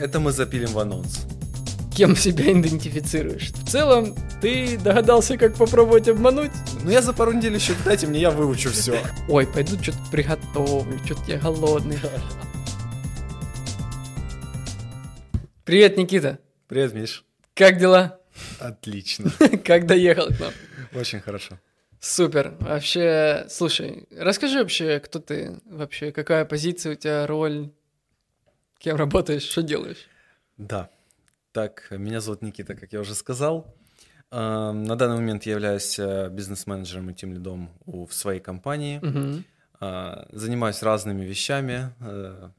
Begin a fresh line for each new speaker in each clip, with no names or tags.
Это мы запилим в анонс.
Кем себя идентифицируешь? В целом, ты догадался, как попробовать обмануть?
Ну я за пару недель еще дайте мне, я выучу все.
Ой, пойду что-то приготовлю, что-то я голодный. Привет, Никита.
Привет, Миш.
Как дела?
Отлично.
Как доехал к нам?
Очень хорошо.
Супер. Вообще, слушай, расскажи вообще, кто ты вообще, какая позиция у тебя, роль, кем работаешь, что делаешь?
Да. Так, меня зовут Никита, как я уже сказал. А, На данный момент я являюсь э, бизнес-менеджером и тим-лидом у- в своей компании. А, Занимаюсь разными вещами. э,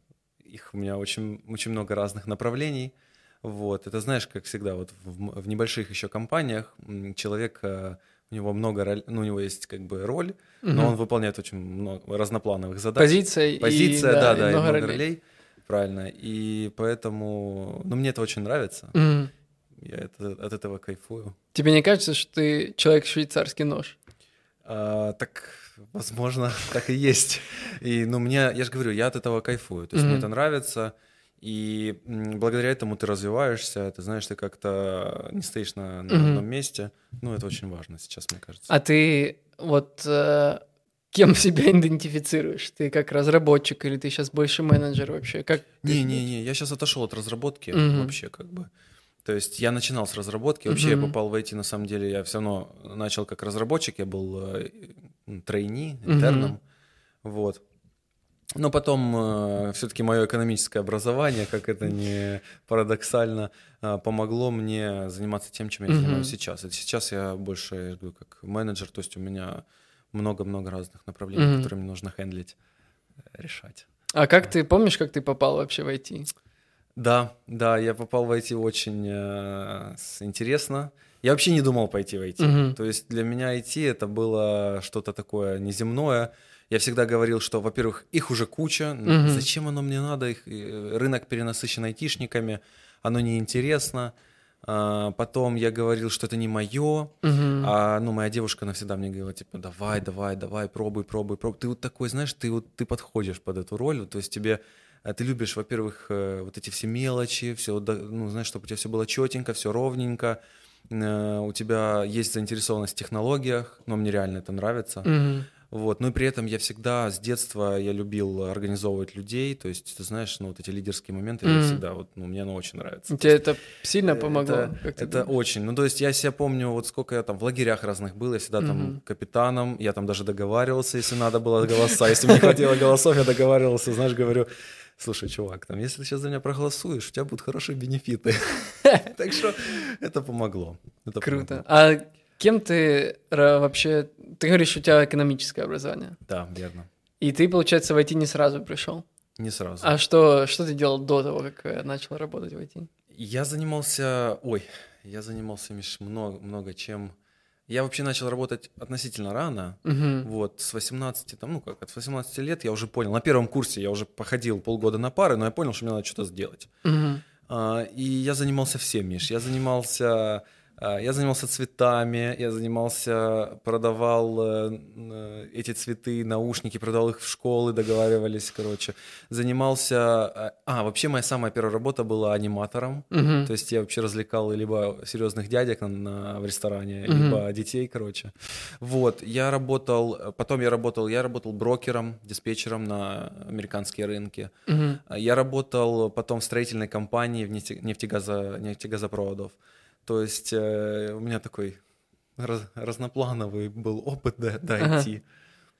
Их у меня очень, очень много разных направлений. Вот. Это знаешь, как всегда, вот в, в небольших еще компаниях человек, э, у него много роль, ну, у него есть как бы роль, но
Мгм.
он выполняет очень много разноплановых задач.
Позиция, и,
Позиция, да,
и
да, и
много
много
ролей.
ролей. Правильно. И поэтому, ну, мне это очень нравится.
Мгм.
Я это, от этого кайфую.
Тебе не кажется, что ты человек швейцарский нож?
А, так, возможно, так и есть. И, ну, мне, я же говорю, я от этого кайфую. То есть мне это нравится. И благодаря этому ты развиваешься, ты знаешь, ты как-то не стоишь на, на
Мгм.
одном месте. Ну, это очень важно сейчас, мне кажется.
А ты вот э, кем себя идентифицируешь? Ты как разработчик или ты сейчас больше менеджер вообще? Как ты-
Не-не-не, я сейчас отошел от разработки
Мгм.
вообще как бы. То есть я начинал с разработки, вообще я
Мгм.
попал в IT, на самом деле, я все равно начал как разработчик, я был э,
Мгм.
интерном, вот. Но потом все-таки мое экономическое образование, как это не парадоксально, э, помогло мне заниматься тем, чем я занимаюсь сейчас. И сейчас я больше, я говорю, как менеджер, то есть у меня много-много разных направлений,
Мгм.
которые мне нужно хендлить, э, решать.
А как ты помнишь, как ты попал вообще в IT?
Да, да, я попал в IT очень э, интересно. Я вообще не думал пойти в IT.
Мгм.
То есть для меня IT это было что-то такое неземное. Я всегда говорил, что, во-первых, их уже куча.
Мгм.
Зачем оно мне надо? Их, э, рынок перенасыщен айтишниками, оно неинтересно. А, потом я говорил, что это не мое.
Мгм.
А, ну, моя девушка навсегда мне говорила, типа, давай, давай, давай, пробуй, пробуй, пробуй. Ты вот такой, знаешь, ты вот ты подходишь под эту роль, то есть тебе э, ты любишь, во-первых, э, вот эти все мелочи, все, ну, знаешь, чтобы у тебя все было четенько, все ровненько, э, у тебя есть заинтересованность в технологиях, но мне реально это нравится.
Мгм.
Вот. Ну и при этом я всегда с детства я любил организовывать людей, то есть, ты знаешь, ну, вот эти лидерские моменты, я
Мгм.
всегда, вот, ну, мне оно очень нравится.
Тебе это сильно помогло?
Это, это
думаешь?
очень. Ну, то есть я себя помню, вот сколько я там в лагерях разных был, я всегда
Мгм.
там капитаном, я там даже договаривался, если надо было голоса, если мне не хватило голосов, я договаривался, знаешь, говорю, слушай, чувак, там, если ты сейчас за меня проголосуешь, у тебя будут хорошие бенефиты. Так что это помогло.
Круто. А кем ты вообще... Ты говоришь, у тебя экономическое образование.
Да, верно.
И ты, получается, в IT не сразу пришел.
Не сразу.
А что, что ты делал до того, как э, начал работать в IT?
Я занимался, ой, я занимался, Миш, много, много чем. Я вообще начал работать относительно рано,
Мгм.
Вот, с 18, там, ну как, от 18 лет я уже понял. На первом курсе я уже походил полгода на пары, но я понял, что мне надо что-то сделать.
Мгм.
А, И я занимался всем, Миш. Я занимался, я занимался цветами, я занимался, продавал э, э, эти цветы, наушники, продавал их в школы, договаривались, короче. Занимался, а, а, вообще моя самая первая работа была аниматором.
Мгм.
То есть я вообще развлекал либо серьезных дядек на, на- в ресторане,
Мгм.
либо детей, короче. Вот, я работал, потом я работал, я работал брокером, диспетчером на американские рынки. А Я работал потом в строительной компании в нефте- нефтегазо, нефтегазопроводов. То есть э, у меня такой раз- разноплановый был опыт до, до. IT.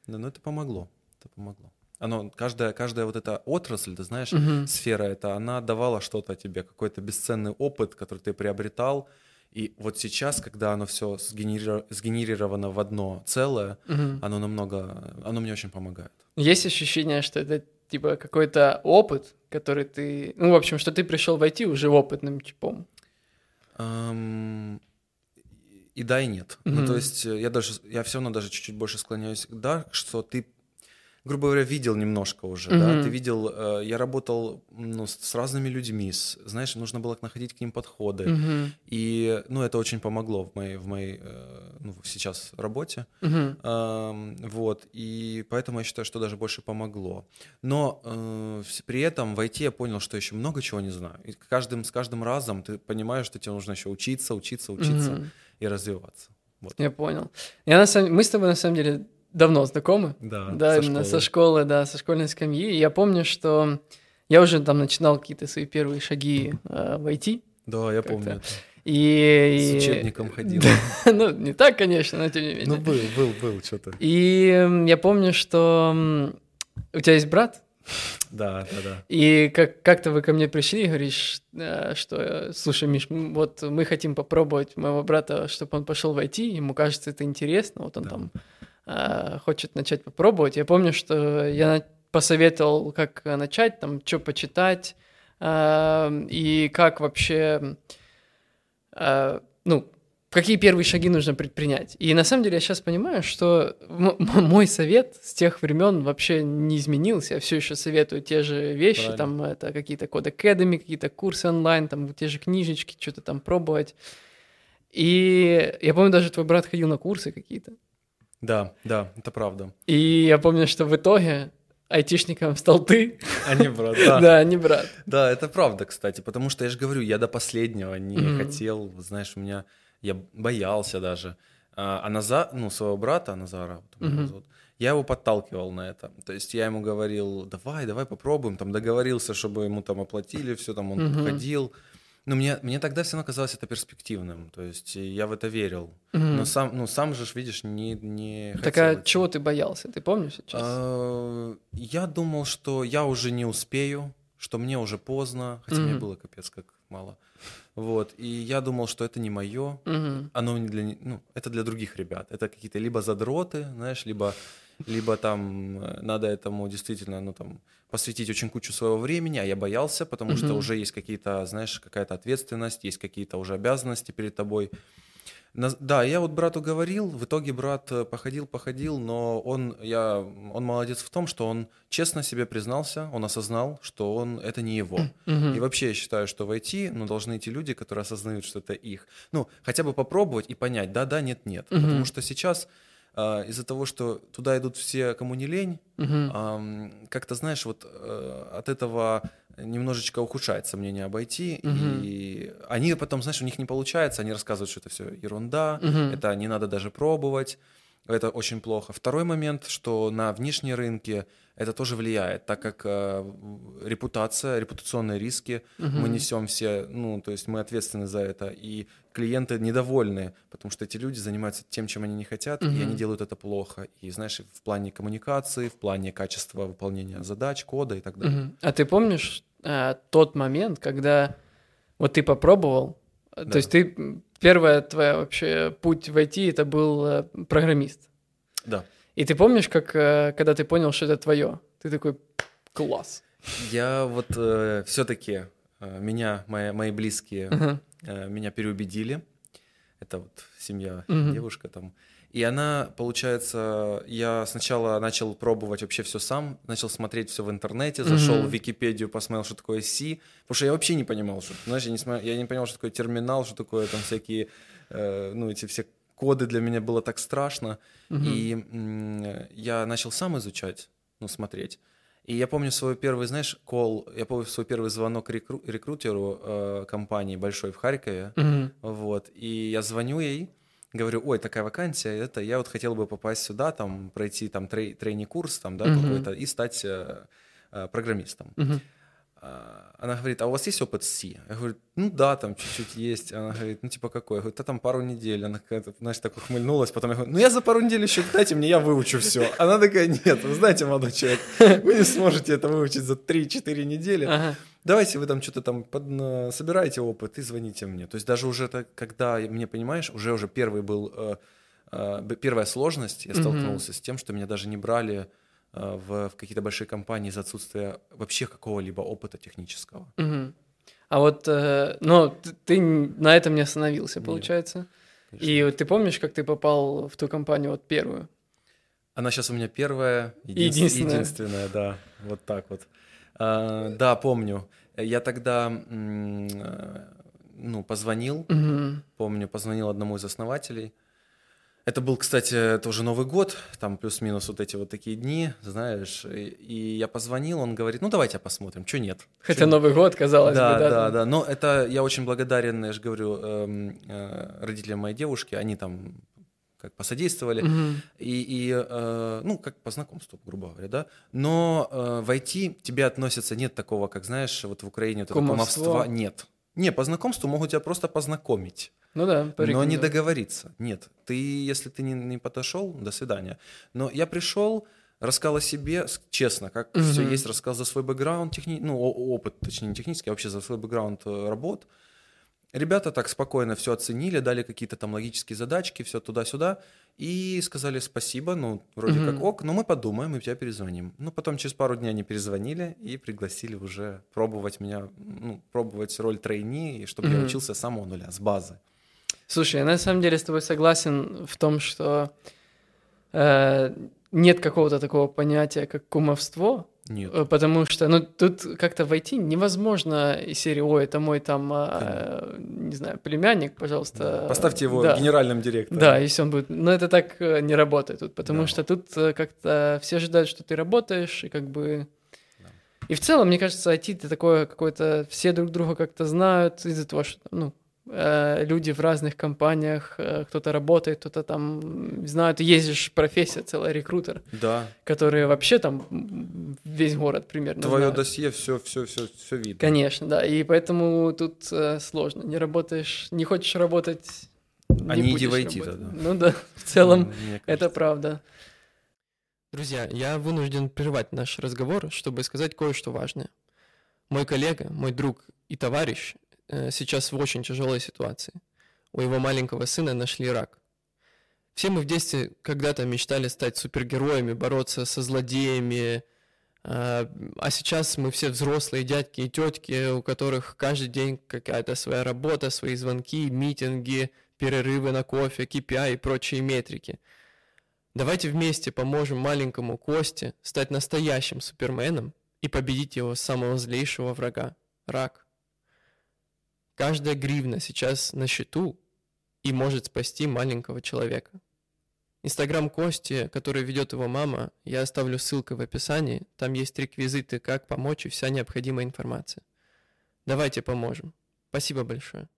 Да, но это помогло, это помогло. Оно, каждая, каждая вот эта отрасль, ты знаешь,
Мгм.
сфера эта, она давала что-то тебе, какой-то бесценный опыт, который ты приобретал. И вот сейчас, когда оно все сгенерировано в одно целое,
Мгм.
оно намного, оно мне очень помогает.
Есть ощущение, что это типа какой-то опыт, который ты... Ну, в общем, что ты пришел в IT уже опытным типом.
Эм, И да, и нет.
Мгм.
Ну, то есть э, я даже, я все равно даже чуть-чуть больше склоняюсь к да, что ты грубо говоря, видел немножко уже,
Мгм.
да, ты видел, э, я работал, ну, с, с разными людьми, с- знаешь, нужно было находить к ним подходы,
Мгм.
и, ну, это очень помогло в моей, в моей, э, ну, сейчас работе,
Мгм.
Ам, вот, и поэтому я считаю, что даже больше помогло. Но э, при этом в IT я понял, что еще много чего не знаю. И каждым, с каждым разом ты понимаешь, что тебе нужно еще учиться, учиться, учиться
Мгм.
и развиваться. Вот.
Я понял. Я на самом... Мы с тобой на самом деле давно знакомы.
Да,
Да,
со
именно со
школы.
школы, да, со школьной скамьи. И я помню, что я уже там начинал какие-то свои первые шаги э, в IT.
Да, я помню. это.
И...
С учебником ходил.
ну, не так, конечно, но тем не менее.
Ну, был, был, был что-то.
И я помню, что у тебя есть брат,
Да, да, да.
и как- как-то вы ко мне пришли и говоришь, э, что, э, слушай, Миш, вот мы хотим попробовать моего брата, чтобы он пошел в IT, ему кажется это интересно, вот он
Да.
там э, хочет начать попробовать. Я помню, что я посоветовал, как э, начать, там, что почитать, э, и как вообще, э, ну, какие первые шаги нужно предпринять. И на самом деле я сейчас понимаю, что мой совет с тех времен вообще не изменился. Я все еще советую те же вещи,
Правильно.
там это какие-то код Academy, какие-то курсы онлайн, там те же книжечки, что-то там пробовать. И я помню, даже твой брат ходил на курсы какие-то.
Да, да, это правда.
И я помню, что в итоге айтишником стал ты,
А не брат,
да,
да.
не брат.
Да, это правда, кстати, потому что я же говорю, я до последнего не
Мгм.
хотел, знаешь, у меня, я боялся даже. А, а Назар, ну, своего брата, Назара,
Мгм.
зовут, я его подталкивал на это. То есть я ему говорил, давай, давай попробуем, там договорился, чтобы ему там оплатили все, там он
Мгм.
ходил. Но мне, мне тогда все равно казалось это перспективным, то есть я в это верил.
Мгм.
Но сам, ну, сам же, видишь, не, не
Так а чего ты боялся? Ты помнишь сейчас?
А, Я думал, что я уже не успею, что мне уже поздно, хотя мне было капец как мало. Вот, и я думал, что это не мое, оно не для, ну, это для других ребят. Это какие-то либо задроты, знаешь, либо, либо там э, надо этому действительно, ну, там, посвятить очень кучу своего времени, а я боялся, потому что уже есть какие-то, знаешь, какая-то ответственность, есть какие-то уже обязанности перед тобой. Да, я вот брату говорил, в итоге брат э, походил, походил, но он, я, он молодец в том, что он честно себе признался, он осознал, что он, это не его.
Мгм.
И вообще я считаю, что в IT ну, должны идти люди, которые осознают, что это их. Ну, хотя бы попробовать и понять, да, да, нет, нет.
Мгм.
Потому что сейчас а, из-за того, что туда идут все, кому не лень,
Мгм.
ам, как-то, знаешь, вот э, от этого немножечко ухудшается мнение об IT,
Мгм.
и они потом, знаешь, у них не получается, они рассказывают, что это все ерунда,
Мгм.
это не надо даже пробовать, это очень плохо. Второй момент, что на внешние рынки это тоже влияет, так как э, репутация, репутационные риски мы
Мгм.
несем все, ну, то есть мы ответственны за это, и клиенты недовольны, потому что эти люди занимаются тем, чем они не хотят, и
Мгм.
они делают это плохо. И, знаешь, и в плане коммуникации, в плане качества выполнения задач, кода и так далее.
Мгм. А ты помнишь а, тот момент, когда вот ты попробовал, а,
Да.
то есть ты первая твоя вообще путь в IT это был э, программист,
Да.
И ты помнишь, как э, когда ты понял, что это твое, ты такой класс.
Я вот все-таки меня, мои, мои близкие,
Ага.
э, меня переубедили. Это вот семья,
Мгм.
девушка там. И она, получается, я сначала начал пробовать вообще все сам, начал смотреть все в интернете, зашел
Мгм.
в Википедию, посмотрел, что такое C, потому что я вообще не понимал, что, знаешь, я не, я не понимал, что такое терминал, что такое там всякие, э, ну, эти все коды для меня было так страшно.
Мгм.
И я начал сам изучать, ну, смотреть. И я помню свой первый, знаешь, кол, я помню свой первый звонок рекру- рекрутеру э, компании большой в Харькове.
Мгм.
Вот. И я звоню ей, говорю, ой, такая вакансия, это я вот хотел бы попасть сюда, там, пройти там трей, трейни-курс там, да,
Мгм.
какой-то, и стать э, э, программистом.
Мгм.
А, Она говорит, а у вас есть опыт с C? Я говорю, ну да, там чуть-чуть есть. Она говорит, ну типа какой? Я говорю, да там пару недель. Она какая-то, знаешь, так ухмыльнулась. Потом я говорю, ну я за пару недель еще, дайте мне, я выучу все. Она такая, нет, вы знаете, молодой человек, вы не сможете это выучить за 3-4 недели.
Ага.
Давайте вы там что-то там под, на- собираете опыт и звоните мне. То есть даже уже это, когда мне, понимаешь, уже уже первый был, э, э, первая сложность, я столкнулся с тем, что меня даже не брали в, в какие-то большие компании из-за отсутствия вообще какого-либо опыта технического.
Мгм. А вот, э, ну, т- ты н- на этом не остановился,
Нет.
получается.
конечно.
И вот ты помнишь, как ты попал в ту компанию вот первую?
Она сейчас у меня первая,
Единственная.
единственная, да, вот так вот. А, да, помню. Я тогда, э, ну, позвонил,
Мгм.
помню, позвонил одному из основателей. Это был, кстати, тоже Новый год, там плюс-минус вот эти вот такие дни, знаешь. И, и я позвонил, он говорит, ну давайте посмотрим, что нет.
Хотя Новый год, казалось
да,
бы, да.
да, да. Но это я очень благодарен, я же говорю, эм, э, родителям моей девушки, они там как посодействовали.
Мгм.
И, и, э, ну, как по знакомству, грубо говоря, да. Но э, в IT к тебе относятся, нет такого, как, знаешь, вот в Украине вот это
Кумовство.
кумовства, нет. Не, по знакомству могут тебя просто познакомить,
Ну да,
но не договориться. Нет, ты, если ты не, не подошел, до свидания. Но я пришел, рассказал о себе, честно, как
Мгм.
все есть, рассказал за свой бэкграунд, техни... ну, опыт, точнее, не технический, а вообще за свой бэкграунд э, работ. Ребята так спокойно все оценили, дали какие-то там логические задачки, все туда-сюда, и сказали спасибо, ну, вроде
Мгм.
как ок, но мы подумаем и тебя перезвоним. Ну, потом через пару дней они перезвонили и пригласили уже пробовать меня, ну, пробовать роль трейни, и чтобы я
Мгм.
учился с самого нуля, с базы.
Слушай, я на самом деле с тобой согласен в том, что э, нет какого-то такого понятия, как кумовство,
Нет.
э, потому что, ну, тут как-то войти невозможно из серии, ой, это мой там, а, не знаю, племянник, пожалуйста.
Поставьте его
Да.
генеральным директором.
Да, если он будет... Но это так э, не работает тут, потому
Да.
что тут э, как-то все ожидают, что ты работаешь, и как бы...
Да.
И в целом, мне кажется, IT это такое какое-то... Все друг друга как-то знают из-за того, что, ну, э, люди в разных компаниях, э, кто-то работает, кто-то там знают. Есть же профессия целая, рекрутер,
Да.
которые вообще там весь город примерно
Твое
знают.
досье, все, все, все, все видно.
Конечно, да. И поэтому тут э, сложно. Не работаешь, не хочешь работать,
А не иди
будешь
в IT
работать.
тогда.
Ну да, в целом
Мне
это правда. Друзья, я вынужден прервать наш разговор, чтобы сказать кое-что важное. Мой коллега, мой друг и товарищ э, сейчас в очень тяжелой ситуации. У его маленького сына нашли рак. Все мы в детстве когда-то мечтали стать супергероями, бороться со злодеями, а а сейчас мы все взрослые дядьки и тетки, у которых каждый день какая-то своя работа, свои звонки, митинги, перерывы на кофе, KPI и прочие метрики. Давайте вместе поможем маленькому Косте стать настоящим суперменом и победить его самого злейшего врага – рак. Каждая гривна сейчас на счету и может спасти маленького человека. Инстаграм Кости, который ведет его мама, я оставлю ссылкой в описании. Там есть реквизиты, как помочь и вся необходимая информация. Давайте поможем. Спасибо большое.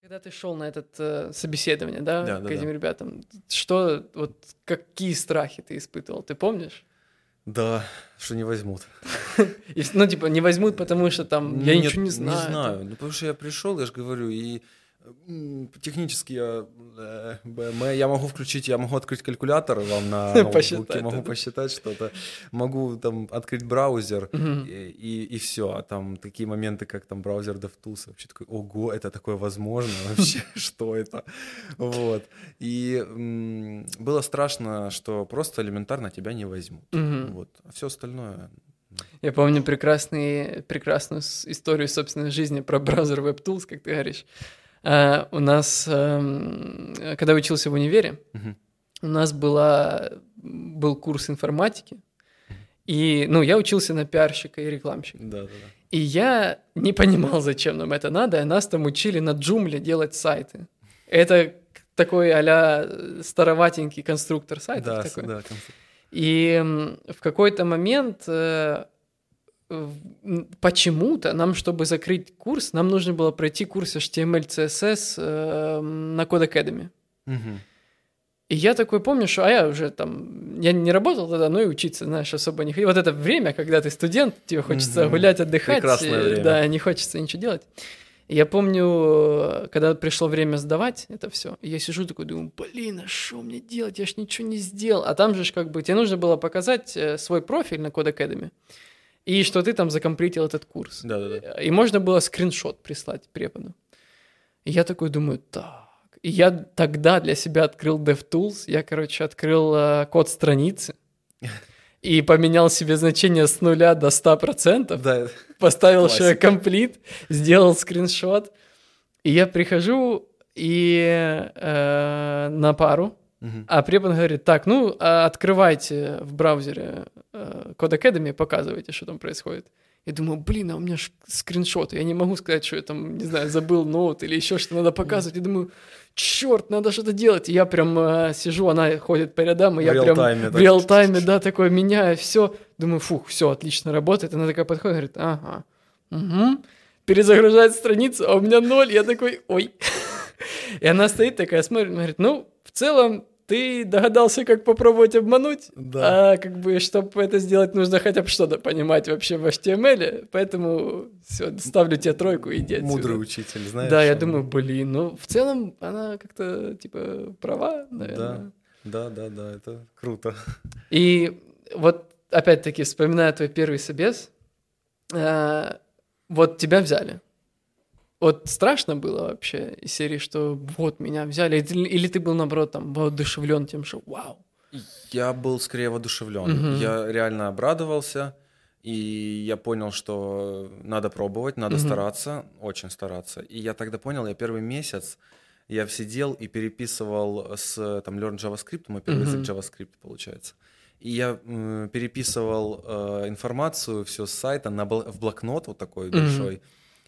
Когда ты шел на это э, собеседование, да,
Да,
к
да,
этим
да.
ребятам, что, вот, какие страхи ты испытывал, ты помнишь?
Да, что не возьмут.
Ну, типа, не возьмут, потому что там, я ничего не знаю.
Не знаю. Ну, потому что я пришел, я же говорю, и технически я, э, БМ, я могу включить, я могу открыть калькулятор вам на ноутбуке, могу посчитать что-то, могу там открыть браузер,
Мгм.
и, и, все. А там такие моменты, как там браузер DevTools, вообще такой, ого, это такое возможно вообще, что это? Вот. И м, было страшно, что просто элементарно тебя не возьмут. Вот. А все остальное...
Я помню прекрасный, прекрасную историю собственной жизни про браузер WebTools, как ты говоришь. А, у нас, эм, когда учился в универе,
Мгм.
у нас была, был курс информатики, и, ну, я учился на пиарщика и рекламщика.
Да, да, да.
И я не понимал, зачем нам это надо, и нас там учили на джумле делать сайты. Это такой а староватенький конструктор сайтов
Да,
такой.
да, концепт.
И в какой-то момент э, почему-то нам, чтобы закрыть курс, нам нужно было пройти курс HTML, CSS э, на Code Academy.
Мгм.
И я такой помню, что а я уже там, я не работал тогда, но и учиться, знаешь, особо не хотел. Вот это время, когда ты студент, тебе хочется
Мгм.
гулять, отдыхать.
Прекрасное время.
Да, не хочется ничего делать. И я помню, когда пришло время сдавать это все, я сижу такой, думаю, блин, а что мне делать, я ж ничего не сделал. А там же ж как бы, тебе нужно было показать э, свой профиль на Code Academy, и что ты там закомплитил этот курс.
Да, да, да.
И можно было скриншот прислать преподу. И я такой думаю, так. И я тогда для себя открыл DevTools. Я, короче, открыл э, код страницы и поменял себе значение с нуля до 100%.
Да,
Поставил share complete, сделал скриншот. И я прихожу и э, на пару, А препод говорит, так, ну, а открывайте в браузере э, Code Academy, показывайте, что там происходит. Я думаю, блин, а у меня скриншоты, я не могу сказать, что я там, не знаю, забыл ноут или еще что надо показывать. Я думаю, черт, надо что-то делать. И я прям э, сижу, она ходит по рядам, и
В
я прям в реал-тайме, да, такое меняю, все. Думаю, фух, все, отлично работает. Она такая подходит, говорит, ага, угу. перезагружает страницу, а у меня ноль. Я такой, ой. И она стоит такая, смотрит, говорит, ну, в целом, ты догадался, как попробовать обмануть,
Да.
а как бы, чтобы это сделать, нужно хотя бы что-то понимать вообще в HTML, поэтому все, ставлю тебе тройку, иди отсюда.
Мудрый учитель, знаешь.
Да, я
он-
думаю, блин, ну, в целом, она как-то, типа, права, наверное.
Да, да, да, это круто.
И вот, опять-таки, вспоминая твой первый собес, э, вот тебя взяли. Вот страшно было вообще из серии, что вот меня взяли, или, или ты был, наоборот, там, воодушевлен тем, что вау.
Я был скорее воодушевлен.
Мгм.
Я реально обрадовался, и я понял, что надо пробовать, надо
Мгм.
стараться, очень стараться. И я тогда понял, я первый месяц я сидел и переписывал с там Learn JavaScript, мой первый
Мгм.
язык JavaScript получается. И я переписывал э, информацию все с сайта на в блокнот вот такой
Мгм.
большой.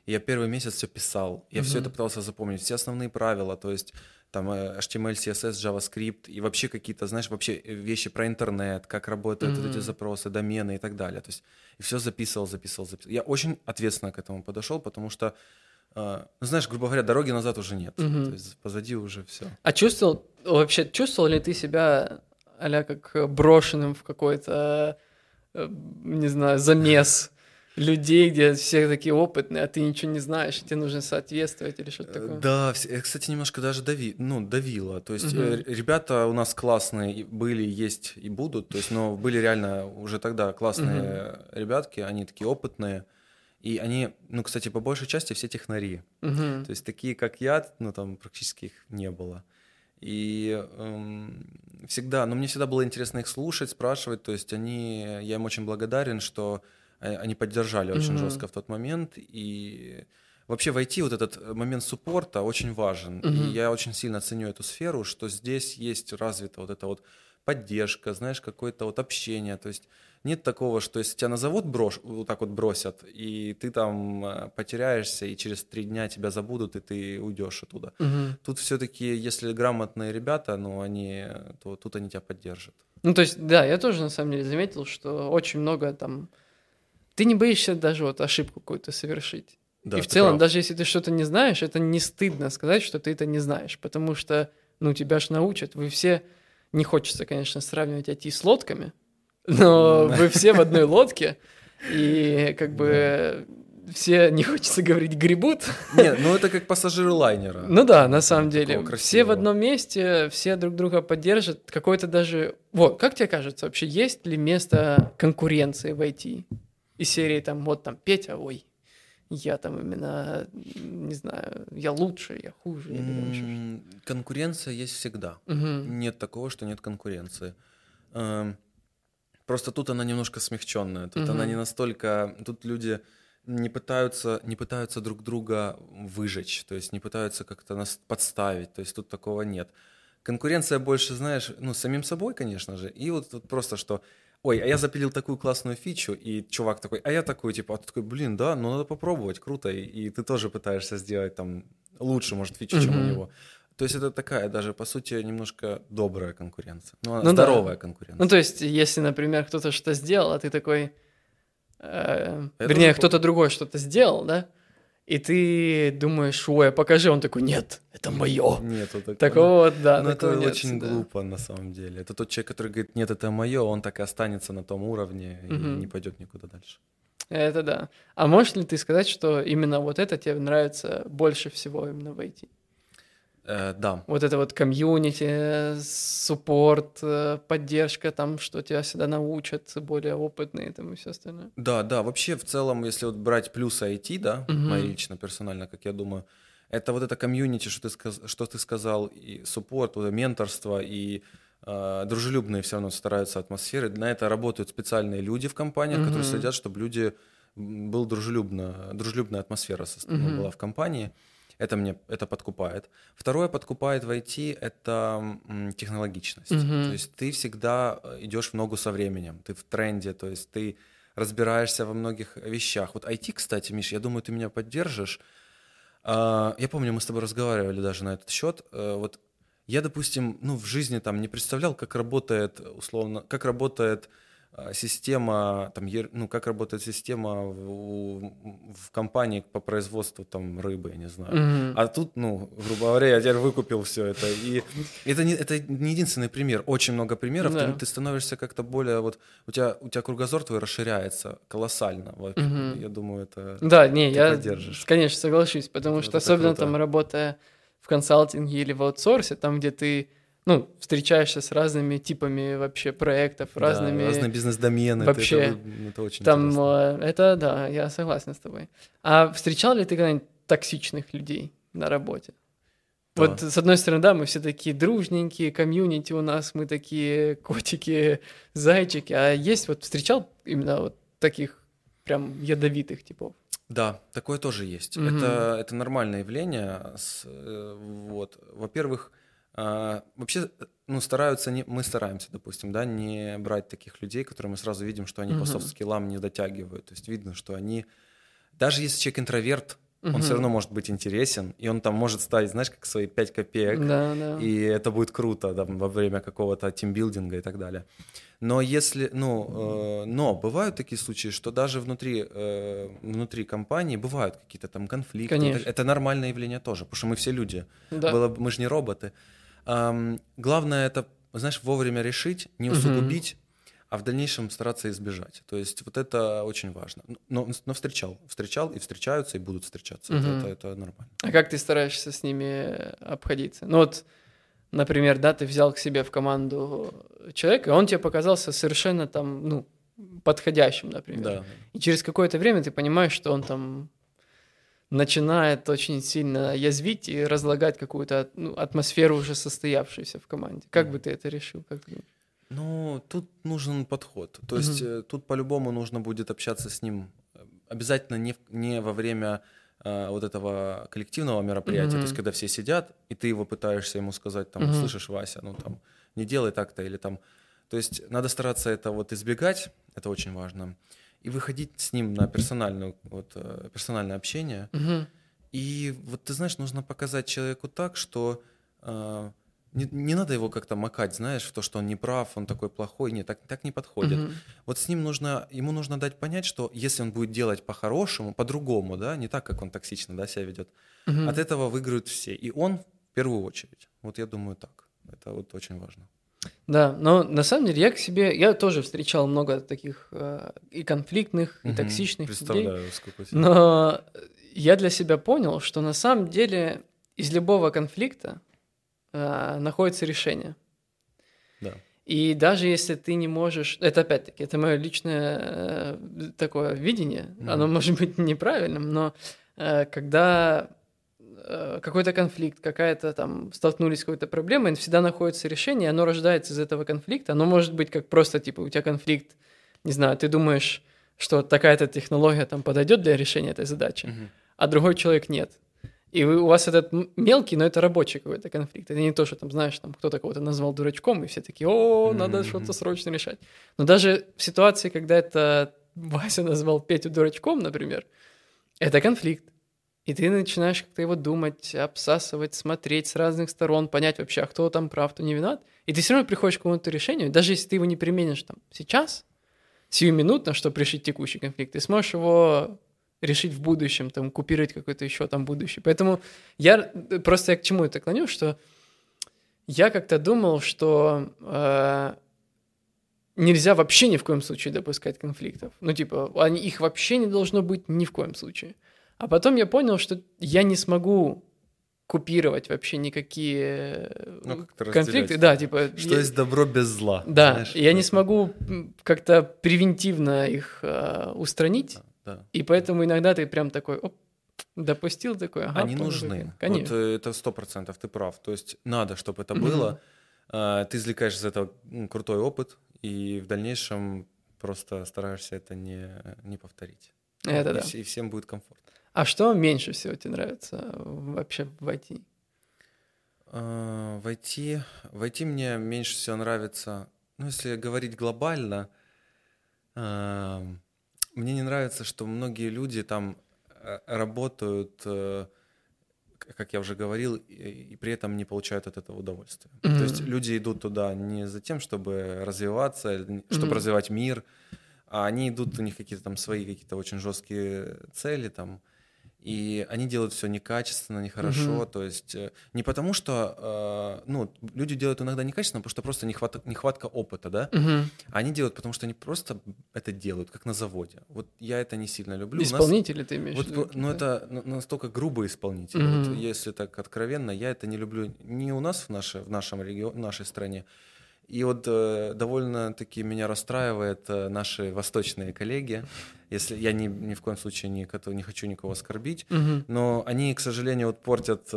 И я первый месяц все писал. Я все
Мгм.
это пытался запомнить, все основные правила, то есть там э, HTML, CSS, JavaScript и вообще какие-то, знаешь, вообще э, вещи про интернет, как работают вот эти запросы, домены и так далее. То есть и все записывал, записывал, записывал. Я очень ответственно к этому подошел, потому что, э, ну, знаешь, грубо говоря, дороги назад уже нет.
Мгм.
То есть позади уже все.
А чувствовал, вообще, чувствовал ли ты себя, а как э, брошенным в какой-то, не знаю, замес людей, где все такие опытные, а ты ничего не знаешь, тебе нужно соответствовать или что-то такое?
Э, Да, вс- э, кстати, немножко даже дави, ну, давило. То есть э, ребята у нас классные были, есть и будут. То есть, но были реально уже тогда классные ребятки, они такие опытные. И они, ну, кстати, по большей части все технари.
Мгм.
То есть такие, как я, ну, там практически их не было. И эм, всегда, но мне всегда было интересно их слушать, спрашивать. То есть они, я им очень благодарен, что они поддержали очень
Мгм.
жестко в тот момент. И вообще в IT вот этот момент суппорта очень важен.
Мгм.
И я очень сильно ценю эту сферу, что здесь есть развита вот эта вот поддержка, знаешь, какое-то вот общение. То есть нет такого, что если тебя на завод брош, вот так вот бросят, и ты там э, потеряешься, и через три дня тебя забудут, и ты уйдешь оттуда.
Мгм.
Тут все-таки, если грамотные ребята, ну, они, то тут они тебя поддержат.
Ну, то есть, да, я тоже на самом деле заметил, что очень много там... Ты не боишься даже вот ошибку какую-то совершить.
Да,
и в целом,
прав.
даже если ты что-то не знаешь, это не стыдно сказать, что ты это не знаешь, потому что, ну, тебя ж научат. Вы все, не хочется, конечно, сравнивать IT с лодками, но вы все в одной лодке, и как бы все, не хочется говорить, гребут.
Нет, ну это как пассажиры лайнера.
Ну да, на самом деле. Все в одном месте, все друг друга поддержат. Какой-то даже... Вот, как тебе кажется, вообще есть ли место конкуренции в IT? Из серии там, вот там Петя, ой, я там именно, не знаю, я лучше, я хуже. что-то.
М, Конкуренция есть всегда.
Мгм.
Нет такого, что нет конкуренции. Эм, Просто тут она немножко смягченная. Тут она
Мгм.
не настолько. Тут люди не пытаются, не пытаются друг друга выжечь, то есть не пытаются как-то нас подставить. То есть тут такого нет. Конкуренция больше, знаешь, ну, самим собой, конечно же. И вот тут просто что. Ой, а я запилил такую классную фичу, и чувак такой, а я такой, типа, а ты такой, блин, да, ну надо попробовать, круто, и, и ты тоже пытаешься сделать там лучше, может, фичу, чем у него. То есть это такая даже, по сути, немножко добрая конкуренция. Ну,
Ну да.
здоровая конкуренция.
Ну, то есть, если, например, кто-то что-то сделал, а ты такой... э,
Это
вернее, кто-то другой что-то сделал, да? И ты думаешь, ой, а покажи. Он такой, нет, это мое.
Нету такого.
Такого, вот, да, такого
это
нет
очень
всегда.
глупо, на самом деле. Это тот человек, который говорит, нет, это мое, он так и останется на том уровне и
Мгм.
не пойдет никуда дальше.
Это да. А можешь ли ты сказать, что именно вот это тебе нравится больше всего именно в IT?
Э, да.
Вот это вот комьюнити, суппорт, э, поддержка, там, что тебя всегда научат, более опытные там и все остальное.
Да, да, вообще в целом, если вот брать плюсы IT, да,
Мгм.
мои лично, персонально, как я думаю, это вот это комьюнити, что ты, сказ- что ты сказал, и суппорт, вот менторство, и э, дружелюбные все равно стараются атмосферы. На это работают специальные люди в компаниях, которые
Мгм.
следят, чтобы люди был дружелюбно, дружелюбная атмосфера
Мгм.
была в компании. Это мне это подкупает. Второе подкупает в IT это технологичность. Mm-hmm. То есть ты всегда э, идешь в ногу со временем, ты в тренде, то есть ты разбираешься во многих вещах. Вот IT, кстати, Миш, я думаю, ты меня поддержишь. А, я помню, мы с тобой разговаривали даже на этот счет. Э, вот я, допустим, ну, в жизни там не представлял, как работает, условно, как работает система, там, ну, как работает система в, в компании по производству там рыбы, я не знаю. Mm-hmm. А тут, ну, грубо говоря, я теперь выкупил все это. И это не, это не единственный пример. Очень много примеров. Yeah. Ты, ты становишься как-то более вот у тебя у тебя кругозор твой расширяется колоссально. Mm-hmm. Я думаю, это.
Да, не, я поддержишь. конечно соглашусь, потому это что особенно круто. там работая в консалтинге или в аутсорсе, там где ты ну, встречаешься с разными типами вообще проектов, да, разными...
разные бизнес-домены.
Вообще.
Это, это очень
там,
интересно.
Э, это, да, я согласен с тобой. А встречал ли ты когда-нибудь токсичных людей на работе? Да. Вот, с одной стороны, да, мы все такие дружненькие, комьюнити у нас, мы такие котики, зайчики, а есть вот, встречал именно вот таких прям ядовитых типов?
Да, такое тоже есть. Угу. Это, это нормальное явление. С, э, вот. Во-первых, а, вообще, ну, стараются, не, мы стараемся, допустим, да, не брать таких людей, которые мы сразу видим, что они uh-huh. по софт-скиллам не дотягивают. То есть видно, что они, даже если человек интроверт, uh-huh. он все равно может быть интересен, и он там может ставить, знаешь, как свои 5 копеек,
да, да.
и это будет круто там, во время какого-то тимбилдинга и так далее. Но если, ну, э, но бывают такие случаи, что даже внутри, э, внутри компании бывают какие-то там конфликты.
Конечно.
Это, это нормальное явление тоже, потому что мы все люди. Да. Было, мы же не роботы. Эм, главное это, знаешь, вовремя решить, не усугубить, угу. а в дальнейшем стараться избежать. То есть вот это очень важно. Но, но встречал, встречал и встречаются и будут встречаться. Угу. Это, это, это нормально.
А как ты стараешься с ними обходиться? Ну вот, например, да, ты взял к себе в команду человека, и он тебе показался совершенно там, ну, подходящим, например.
Да.
И через какое-то время ты понимаешь, что он там начинает очень сильно язвить и разлагать какую-то ну, атмосферу уже состоявшуюся в команде. Как бы ты это решил? Как ты...
Ну, тут нужен подход. То есть mm тут по-любому нужно будет общаться с ним э, обязательно не, не во время э, вот этого коллективного мероприятия, mm-hmm. то есть когда все сидят, и ты его пытаешься ему сказать, там, mm-hmm. слышишь, Вася, ну там, не делай так-то, или там... То есть надо стараться это вот избегать, это очень важно и выходить с ним на персональную, вот, э, персональное общение.
Угу.
И вот ты знаешь, нужно показать человеку так, что э, не, не надо его как-то макать, знаешь, в то, что он не прав, он такой плохой. Нет, так, так не подходит. Угу. Вот с ним нужно, ему нужно дать понять, что если он будет делать по-хорошему, по-другому, да, не так, как он токсично да, себя ведет, угу. от этого выиграют все. И он в первую очередь. Вот я думаю так. Это вот очень важно.
Да, но на самом деле я к себе, я тоже встречал много таких э, и конфликтных, и угу, токсичных
представляю,
людей.
Сколько
но я для себя понял, что на самом деле из любого конфликта э, находится решение.
Да.
И даже если ты не можешь, это опять-таки, это мое личное э, такое видение, mm. оно может быть неправильным, но э, когда какой-то конфликт, какая-то там столкнулись с какой-то проблемой, всегда находится решение, оно рождается из этого конфликта. Оно может быть как просто типа у тебя конфликт, не знаю, ты думаешь, что такая-то технология там подойдет для решения этой задачи,
uh-huh.
а другой человек нет. И вы, у вас этот мелкий, но это рабочий какой-то конфликт. Это не то, что там, знаешь, там кто-то кого-то назвал дурачком, и все такие, о, надо mm-hmm. что-то срочно решать. Но даже в ситуации, когда это Вася назвал Петю дурачком, например, это конфликт. И ты начинаешь как-то его думать, обсасывать, смотреть с разных сторон, понять вообще, а кто там прав, кто не виноват. И ты все равно приходишь к какому-то решению, даже если ты его не применишь там сейчас, сиюминутно, чтобы решить текущий конфликт, ты сможешь его решить в будущем, там, купировать какой-то еще там будущий. Поэтому я просто я к чему это клоню, что я как-то думал, что э, нельзя вообще ни в коем случае допускать конфликтов. Ну, типа, они, их вообще не должно быть ни в коем случае. А потом я понял, что я не смогу купировать вообще никакие ну, конфликты. Да, типа...
Что я... есть добро без зла.
Да, знаешь, я не смогу как-то превентивно их э, устранить.
Да, да.
И поэтому иногда ты прям такой, оп, допустил такой, ага.
Они нужны. Конечно. Вот э, это сто процентов, ты прав. То есть надо, чтобы это было. Mm-hmm. Ты извлекаешь из этого крутой опыт, и в дальнейшем просто стараешься это не, не повторить.
Это
и,
да.
И всем будет комфортно.
А что меньше всего тебе нравится вообще в IT?
А, в IT, в IT мне меньше всего нравится, ну, если говорить глобально, а, мне не нравится, что многие люди там э, работают, э, как я уже говорил, и, и при этом не получают от этого удовольствия. Mm-hmm. То есть люди идут туда не за тем, чтобы развиваться, чтобы mm-hmm. развивать мир, а они идут, у них какие-то там свои какие-то очень жесткие цели, там, и они делают все некачественно, нехорошо, угу. то есть э, не потому что, э, ну, люди делают иногда некачественно, потому что просто нехватка, нехватка опыта, да, угу. они делают, потому что они просто это делают, как на заводе. Вот я это не сильно люблю.
Исполнители нас, ты имеешь
вот, в виду? Ну, это настолько грубые исполнители, угу. вот, если так откровенно, я это не люблю ни у нас в, наше, в нашем регионе, в нашей стране, и вот э, довольно-таки меня расстраивает э, наши восточные коллеги, если я ни, ни в коем случае не, не хочу никого оскорбить, угу. но они, к сожалению, вот портят э,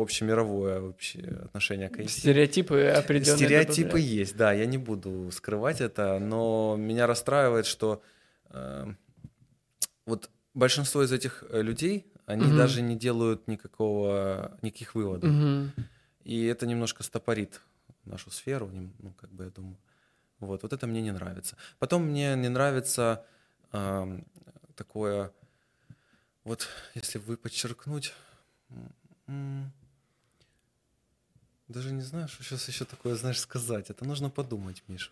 общемировое вообще отношение к IT.
Стереотипы определенные.
Стереотипы есть, да, я не буду скрывать это, но меня расстраивает, что э, вот большинство из этих э, людей, они угу. даже не делают никакого, никаких выводов. Угу. И это немножко стопорит нашу сферу, ну, как бы я думаю. Вот, вот это мне не нравится. Потом мне не нравится э, такое, вот если вы подчеркнуть, даже не знаю, что сейчас еще такое, знаешь, сказать. Это нужно подумать, Миша.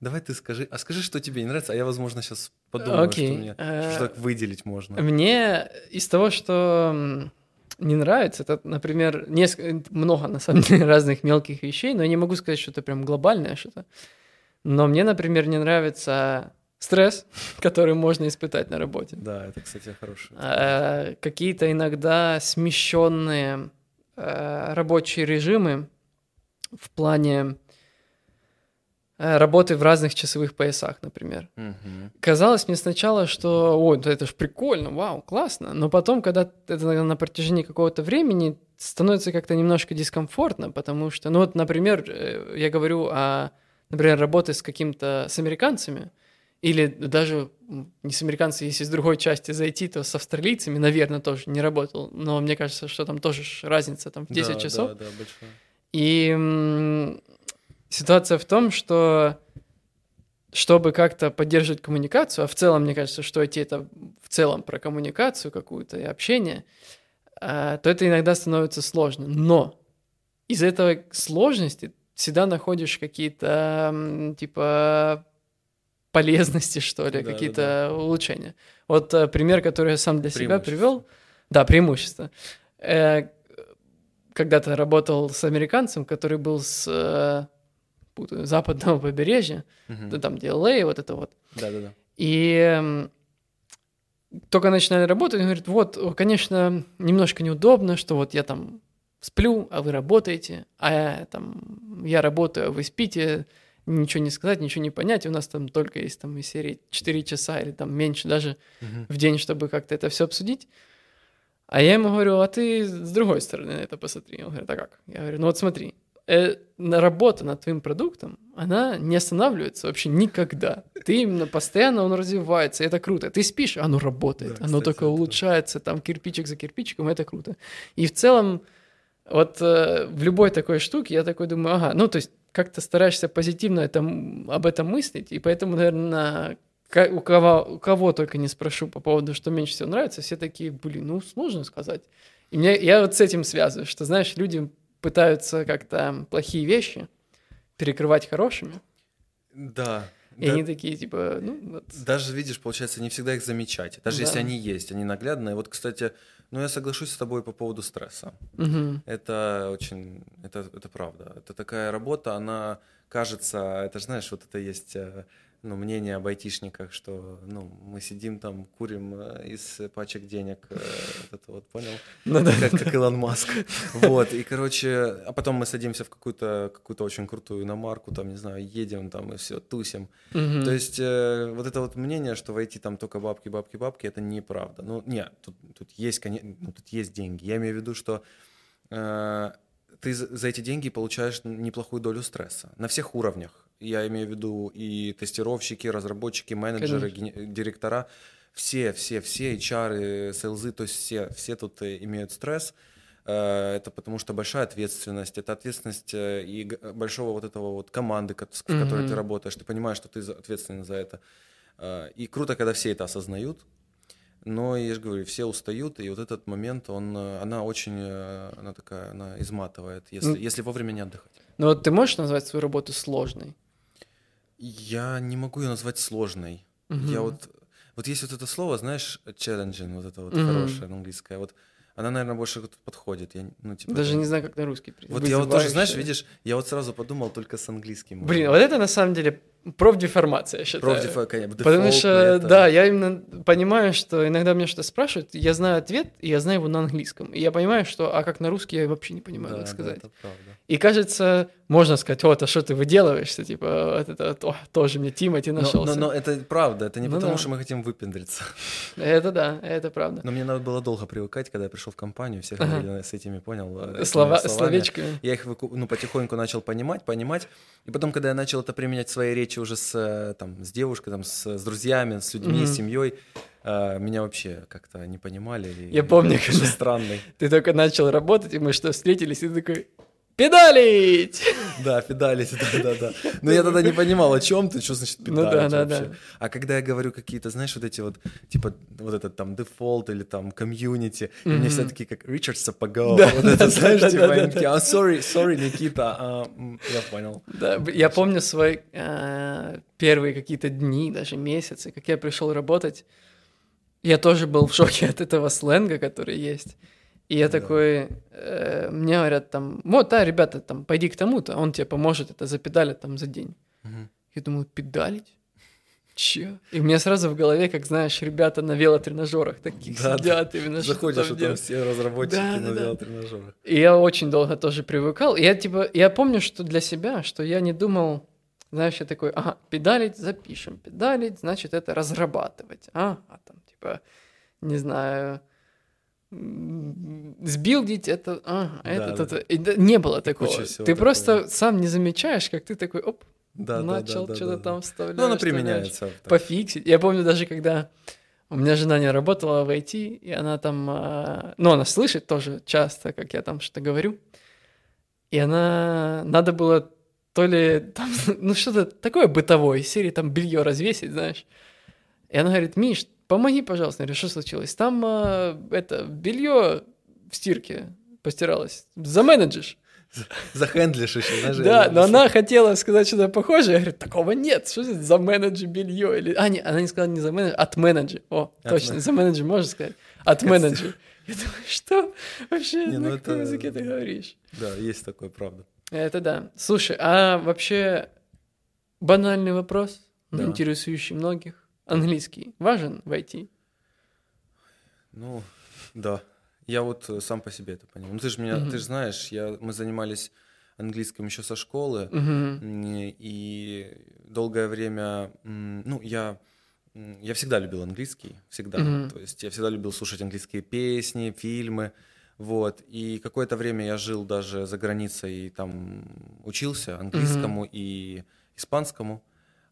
Давай ты скажи, а скажи, что тебе не нравится, а я, возможно, сейчас подумаю, okay. что мне что выделить можно.
Мне из того, что не нравится. Это, например, несколько, много, на самом деле, разных мелких вещей, но я не могу сказать, что это прям глобальное что-то. Но мне, например, не нравится стресс, который можно испытать на работе.
Да, это, кстати, хорошее.
А, какие-то иногда смещенные а, рабочие режимы в плане Э, работы в разных часовых поясах, например. Угу. Казалось мне сначала, что, ой, это же прикольно, вау, классно, но потом, когда это на протяжении какого-то времени, становится как-то немножко дискомфортно, потому что, ну вот, например, э, я говорю о, например, работе с каким-то, с американцами, или даже не с американцами, если с другой части зайти, то с австралийцами, наверное, тоже не работал, но мне кажется, что там тоже разница там в 10 да, часов. Да, да, большая. И Ситуация в том, что чтобы как-то поддерживать коммуникацию, а в целом, мне кажется, что IT — это в целом про коммуникацию какую-то и общение, а, то это иногда становится сложно. Но из этой сложности всегда находишь какие-то, типа, полезности, что ли, да, какие-то да, да. улучшения. Вот э, пример, который я сам для себя привел. Да, преимущество. Э, когда-то работал с американцем, который был с э, западного побережья, угу. там где LA, вот это вот.
Да-да-да.
И только начинали работать, он говорит, вот, конечно, немножко неудобно, что вот я там сплю, а вы работаете, а я там, я работаю, а вы спите, ничего не сказать, ничего не понять, у нас там только есть там из серии 4 часа или там меньше даже угу. в день, чтобы как-то это все обсудить. А я ему говорю, а ты с другой стороны на это посмотри. Он говорит, а как? Я говорю, ну вот смотри, э, работа над твоим продуктом, она не останавливается вообще никогда. Ты именно постоянно он развивается, это круто. Ты спишь, оно работает, да, оно кстати, только улучшается, там кирпичик за кирпичиком, это круто. И в целом, вот э, в любой такой штуке я такой думаю, ага, ну то есть как-то стараешься позитивно это, об этом мыслить, и поэтому, наверное, у кого, у кого только не спрошу по поводу, что меньше всего нравится, все такие, блин, ну сложно сказать. И мне, я вот с этим связываю, что, знаешь, люди пытаются как-то плохие вещи перекрывать хорошими.
Да.
И да, они такие, типа, ну... Вот.
Даже, видишь, получается, не всегда их замечать. Даже да. если они есть, они наглядные. Вот, кстати, ну, я соглашусь с тобой по поводу стресса. Угу. Это очень... Это, это правда. Это такая работа, она кажется... Это, знаешь, вот это есть э, ну, мнение об айтишниках, что ну, мы сидим там, курим э, из пачек денег, э, это вот, понял? Ну, да. как, как Илон Маск. Вот, и, короче, а потом мы садимся в какую-то какую очень крутую иномарку, там, не знаю, едем там и все, тусим. Угу. То есть э, вот это вот мнение, что войти там только бабки, бабки, бабки, это неправда. Ну, нет, тут, тут, есть, ну, тут есть деньги. Я имею в виду, что э, ты за эти деньги получаешь неплохую долю стресса на всех уровнях я имею в виду и тестировщики, разработчики, менеджеры,
Конечно.
директора, все, все, все, HR, сейлзы, то есть все, все тут э, имеют стресс. Э, Это потому что большая ответственность, это ответственность э, и большого вот этого вот команды, ко- с которой ты
Мгм.
работаешь, ты понимаешь, что ты ответственен за это. Э, И круто, когда все это осознают, но, я же говорю, все устают, и вот этот момент, он, э, она очень, э, она такая, она изматывает, если,
Ну,
если вовремя не отдыхать.
Ну вот ты можешь назвать свою работу сложной?
Я не могу ее назвать сложной. Я
Мгм.
вот, вот есть вот это слово, знаешь, challenging, вот это вот
Мгм.
хорошее английское, вот она, наверное, больше подходит. Я, ну, типа,
Даже не знаю, как на русский.
Вот я вот тоже, знаешь, видишь, я вот сразу подумал только с английским.
Блин, вот это на самом деле профдеформация, я считаю.
Профдефа, конечно,
Потому что,
это-
да, я именно понимаю, что иногда меня что-то спрашивают, я знаю ответ, и я знаю его на английском. И я понимаю, что, а как на русский, я вообще не понимаю,
Да,
как
да,
сказать.
это правда.
И кажется, можно сказать, вот, а что ты выделываешься, типа, вот это о, тоже мне Тимати
Но,
нашелся.
но, но это правда, это не
Ну
потому,
да.
что мы хотим выпендриться.
Это да, это правда.
Но мне надо было долго привыкать, когда я пришел в компанию, все
Ага.
говорили с этими, понял? э,
Слова,
словами.
словечками.
Я их ну, потихоньку начал понимать, понимать. И потом, когда я начал это применять в своей речи уже с, э, там, с девушкой, там, с, с друзьями, с людьми, с
Мгм.
семьей, э, меня вообще как-то не понимали. и-
Я помню, когда-
странный.
Ты только начал работать, и мы что, встретились, и ты такой, педалить!
Да, педалить, да, да, да. Но я тогда не понимал, о чем ты, что значит
Ну
педалить
да, да,
вообще.
да.
А когда я говорю какие-то, знаешь, вот эти вот, типа, вот этот там дефолт или там комьюнити, и мне все
Мгм.
такие, как Ричард Сапогов,
Да,
вот
да,
это,
да,
знаешь,
да,
типа,
да, да.
а, sorry, sorry, Никита, а, я понял.
Да, я помню свои э, первые какие-то дни, даже месяцы, как я пришел работать. Я тоже был в шоке от этого сленга, который есть. И я
Да.
такой, э, мне говорят там, вот, да, ребята, там, пойди к тому-то, он тебе поможет это запедалить там за день.
Мгм.
Я думаю, педалить? Че? И у меня сразу в голове, как знаешь, ребята на велотренажерах таких
Да,
сидят именно что
Заходишь, и там
делают.
все разработчики
Да,
на
да,
велотренажерах.
И я очень долго тоже привыкал. И я типа, я помню, что для себя, что я не думал, знаешь, я такой, ага, педалить запишем, педалить, значит, это разрабатывать. Ага, там, типа, не знаю, сбилдить это, ага,
Да,
это,
да,
это. Да, не было такого. Ты
такого.
просто сам не замечаешь, как ты такой, оп,
Да,
начал
да, да,
что-то
да,
там
да.
вставлять.
Ну,
вставлять
применяется. так.
пофиксить. Я помню даже, когда у меня жена не работала в IT, и она там, а, ну, она слышит тоже часто, как я там что-то говорю, и она, надо было то ли там, ну, что-то такое бытовое, из серии там белье развесить, знаешь. И она говорит, Миш, помоги, пожалуйста. Я говорю, что случилось? Там а, это белье в стирке постиралось. Заменеджишь.
Захендлишь еще, знаешь.
Да, но она хотела сказать что-то похожее. Я говорю, такого нет. Что это за менеджер белье? Или... А, не, она не сказала не за менеджер, от менеджер. О,
От
точно,
мен-
за менеджер можно сказать. От менеджер. Я думаю, что вообще,
Не, ну
на каком
это-
языке ты говоришь?
Да, есть такое, правда.
Это да. Слушай, а вообще банальный вопрос,
Да.
интересующий многих. Английский важен в IT?
Ну, да. Я вот э, сам по себе это понял. Ну, ты же меня,
Мгм.
ты же знаешь, я, мы занимались английским еще со школы, м, и долгое время, ну, я, я всегда любил английский, всегда.
Мгм.
То есть я всегда любил слушать английские песни, фильмы, вот. И какое-то время я жил даже за границей и там учился английскому и испанскому,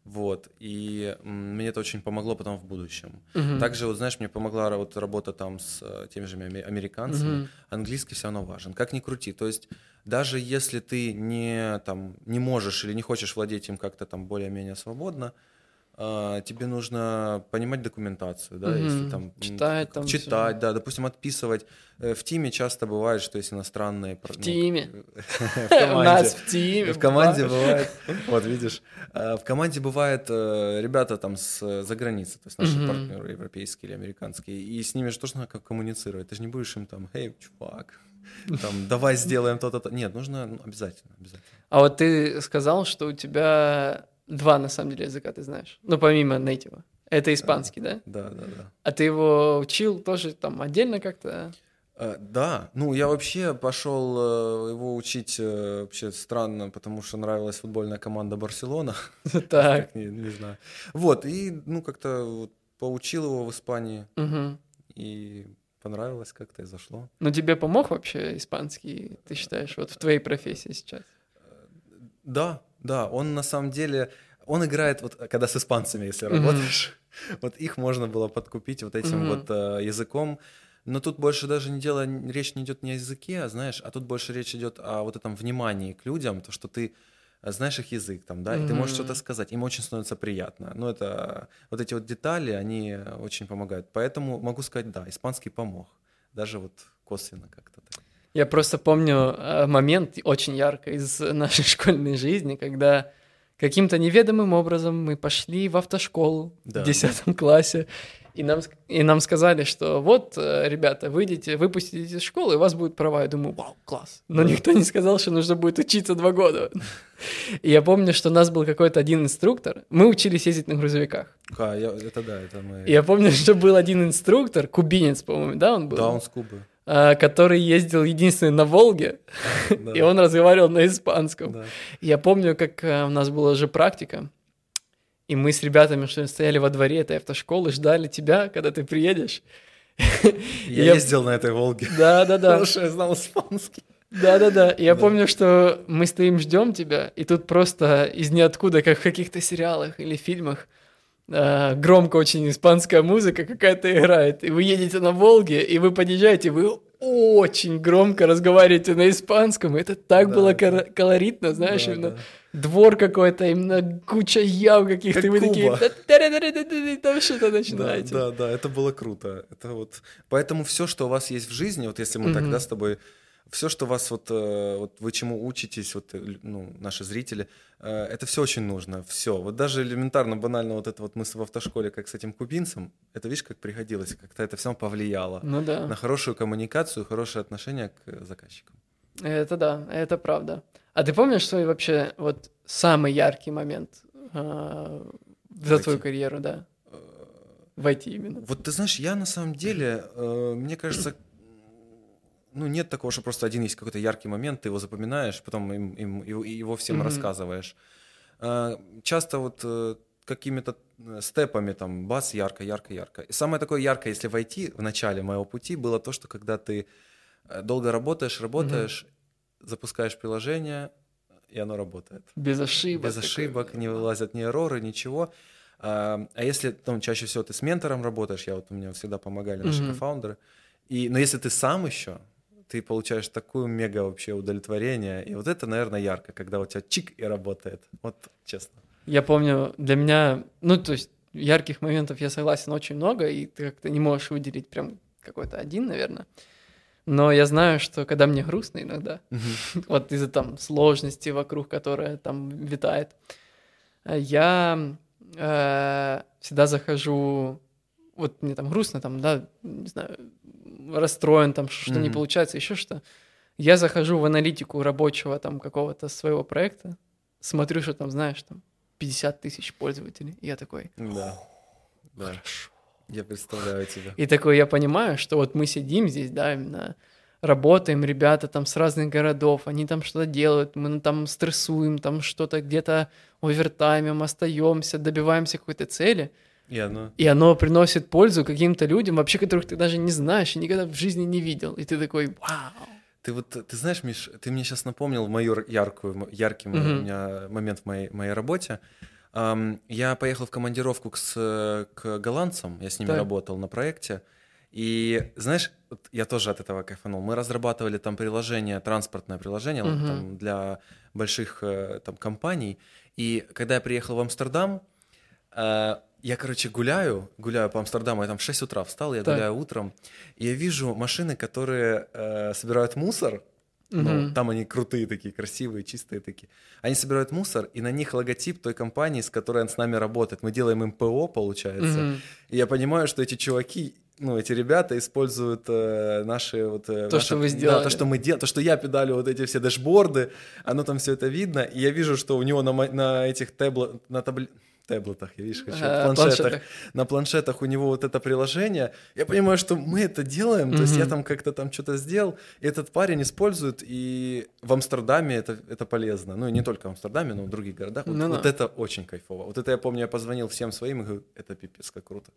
вот. И мне это очень помогло потом в будущем.
Мгм.
Также, вот знаешь, мне помогла вот работа там с э, теми же ами- американцами.
Мгм.
Английский все равно важен, как ни крути. То есть даже если ты не, там, не можешь или не хочешь владеть им как-то там более-менее свободно, тебе нужно понимать документацию, да, если
Мгм.
там
Читать там
читать, да, допустим, отписывать. Э, В тиме часто бывает, что есть иностранные
В
ну,
тиме.
в
У
команде.
нас в тиме.
В команде бывает, вот видишь, э, в команде бывает э, ребята там с э, за границы, то есть наши партнеры европейские или американские, и с ними же тоже надо как коммуницировать. Ты же не будешь им там, эй, чувак, там, давай сделаем то-то, то Нет, нужно ну, обязательно, обязательно.
А вот ты сказал, что у тебя два, на самом деле, языка ты знаешь. Ну, помимо нейтива. Это испанский, да?
Да, да, да.
А ты его учил тоже там отдельно как-то?
Э, Да, ну я вообще пошел э, его учить э, вообще странно, потому что нравилась футбольная команда Барселона.
Так.
Не, не знаю. Вот, и ну как-то вот поучил его в Испании, и понравилось как-то и зашло.
Ну, тебе помог вообще испанский, ты считаешь, вот в твоей профессии сейчас?
Да, да, он на самом деле, он играет, вот когда с испанцами, если
Мгм.
работаешь, вот их можно было подкупить вот этим
Мгм.
вот э, языком. Но тут больше даже не дело, речь не идет не о языке, а знаешь, а тут больше речь идет о вот этом внимании к людям, то, что ты э, знаешь их язык там, да, и ты можешь что-то сказать, им очень становится приятно. Ну, это, вот эти вот детали, они очень помогают. Поэтому могу сказать, да, испанский помог, даже вот косвенно как-то.
Я просто помню э, момент очень ярко из нашей школьной жизни, когда каким-то неведомым образом мы пошли в автошколу
Да.
в 10 классе, и нам, и нам сказали, что вот, э, ребята, выйдете, выпуститесь из школы, и у вас будут права. Я думаю, вау, класс. Но никто не сказал, что нужно будет учиться два года. И я помню, что у нас был какой-то один инструктор. Мы учились ездить на грузовиках.
А, я- это да, это мы...
И я помню, что был один инструктор, кубинец, по-моему, да, он был?
Да, он с Кубы.
А, который ездил единственный на Волге,
Да,
и он разговаривал на испанском.
да.
Я помню, как э, у нас была уже практика, и мы с ребятами, что ли, стояли во дворе этой автошколы, ждали тебя, когда ты приедешь.
Я,
Я-
ездил на этой Волге.
Да-да-да,
Потому что я знал испанский.
да-да-да. И Я
Да.
помню, что мы стоим, ждем тебя, и тут просто из ниоткуда, как в каких-то сериалах или фильмах, э, громко очень испанская музыка какая-то играет, и вы едете на Волге, и вы подъезжаете, вы очень громко разговариваете на испанском, это так
Да,
было кор- колоритно, знаешь,
Да,
именно
да.
двор какой-то, именно куча яв каких-то,
Как
и вы такие,
Куба.
«Да-да-да-да-да-да», там что-то
Да,
начинаете.
да, да, это было круто. Это вот, поэтому все, что у вас есть в жизни, вот если мы
Мгм.
тогда с тобой, все, что вас вот, э, вот вы чему учитесь, вот, э, ну, наши зрители, это все очень нужно, все. Вот даже элементарно, банально вот это вот мы в автошколе, как с этим кубинцем, это видишь, как пригодилось, как-то это все повлияло
Ну да.
на хорошую коммуникацию, хорошее отношение к э, заказчикам.
Это да, это правда. А ты помнишь свой вообще вот самый яркий момент а, за
В
твою
IT?
карьеру, да?
Э,
Войти именно.
Вот ты знаешь, я на самом деле, э, мне кажется, ну нет такого, что просто один есть какой-то яркий момент, ты его запоминаешь, потом им, им- его, его всем
Мгм.
рассказываешь. Э, часто вот э, какими-то э, степами там бас ярко, ярко, ярко. И самое такое яркое, если войти в начале моего пути, было то, что когда ты э, долго работаешь, работаешь, запускаешь приложение, и оно работает.
Без ошибок.
Без
такой.
ошибок, не вылазят ни эрроры, ничего. А, а если там чаще всего ты с ментором работаешь, я вот у меня всегда помогали наши
Мгм.
кофаундеры, и, но если ты сам еще, ты получаешь такую мега вообще удовлетворение, и вот это, наверное, ярко, когда у тебя чик и работает, вот честно.
Я помню, для меня, ну, то есть ярких моментов, я согласен, очень много, и ты как-то не можешь выделить прям какой-то один, наверное. Но я знаю, что когда мне грустно иногда, вот из-за там сложности вокруг, которая там витает, э, я э, всегда захожу, вот мне там грустно, там, да, не знаю, расстроен, там что не
Мгм.
получается, еще что. Я захожу в аналитику рабочего там какого-то своего проекта, смотрю, что там, знаешь, там 50 тысяч пользователей, и я такой,
Да, да,
хорошо.
я представляю тебя.
И такой я понимаю, что вот мы сидим здесь, да, именно работаем, ребята там с разных городов, они там что-то делают, мы там стрессуем, там что-то где-то овертаймим, остаемся, добиваемся какой-то цели,
И оно...
и оно приносит пользу каким-то людям, вообще которых ты даже не знаешь и никогда в жизни не видел. И ты такой, вау.
Ты вот, ты знаешь, Миш, ты мне сейчас напомнил мою яркую, яркий
Мгм.
у меня момент в моей, моей работе. Ам, я поехал в командировку к, с- к голландцам, я с ними
Так.
работал на проекте. И знаешь, вот я тоже от этого кайфанул. Мы разрабатывали там приложение, транспортное приложение
Мгм.
там, для больших э, там компаний. И когда я приехал в Амстердам, э, я, короче, гуляю, гуляю по Амстердаму, я там в 6 утра встал, я
Так.
гуляю утром, и я вижу машины, которые э, собирают мусор, ну,
Мгм.
там они крутые такие, красивые, чистые такие. Они собирают мусор, и на них логотип той компании, с которой он с нами работает. Мы делаем им ПО, получается.
Мгм.
И я понимаю, что эти чуваки, ну, эти ребята используют э, наши вот... э,
То,
наше-
что вы
Да,
сделали.
то, что мы делаем, то, что я педалю вот эти все дэшборды, оно там все это видно, и я вижу, что у него на, на этих табло, на табли... таблетах, я видишь, хочу,
А,
планшетах,
планшетах.
на планшетах у него вот это приложение. Я понимаю, что мы это делаем, то есть я там как-то там что-то сделал, и этот парень использует, и в Амстердаме это, это полезно. Ну, и не только в Амстердаме, но и в других городах. Вот,
Ну
вот
да.
это очень кайфово. Вот это я помню, я позвонил всем своим и говорю, это пипец, как круто.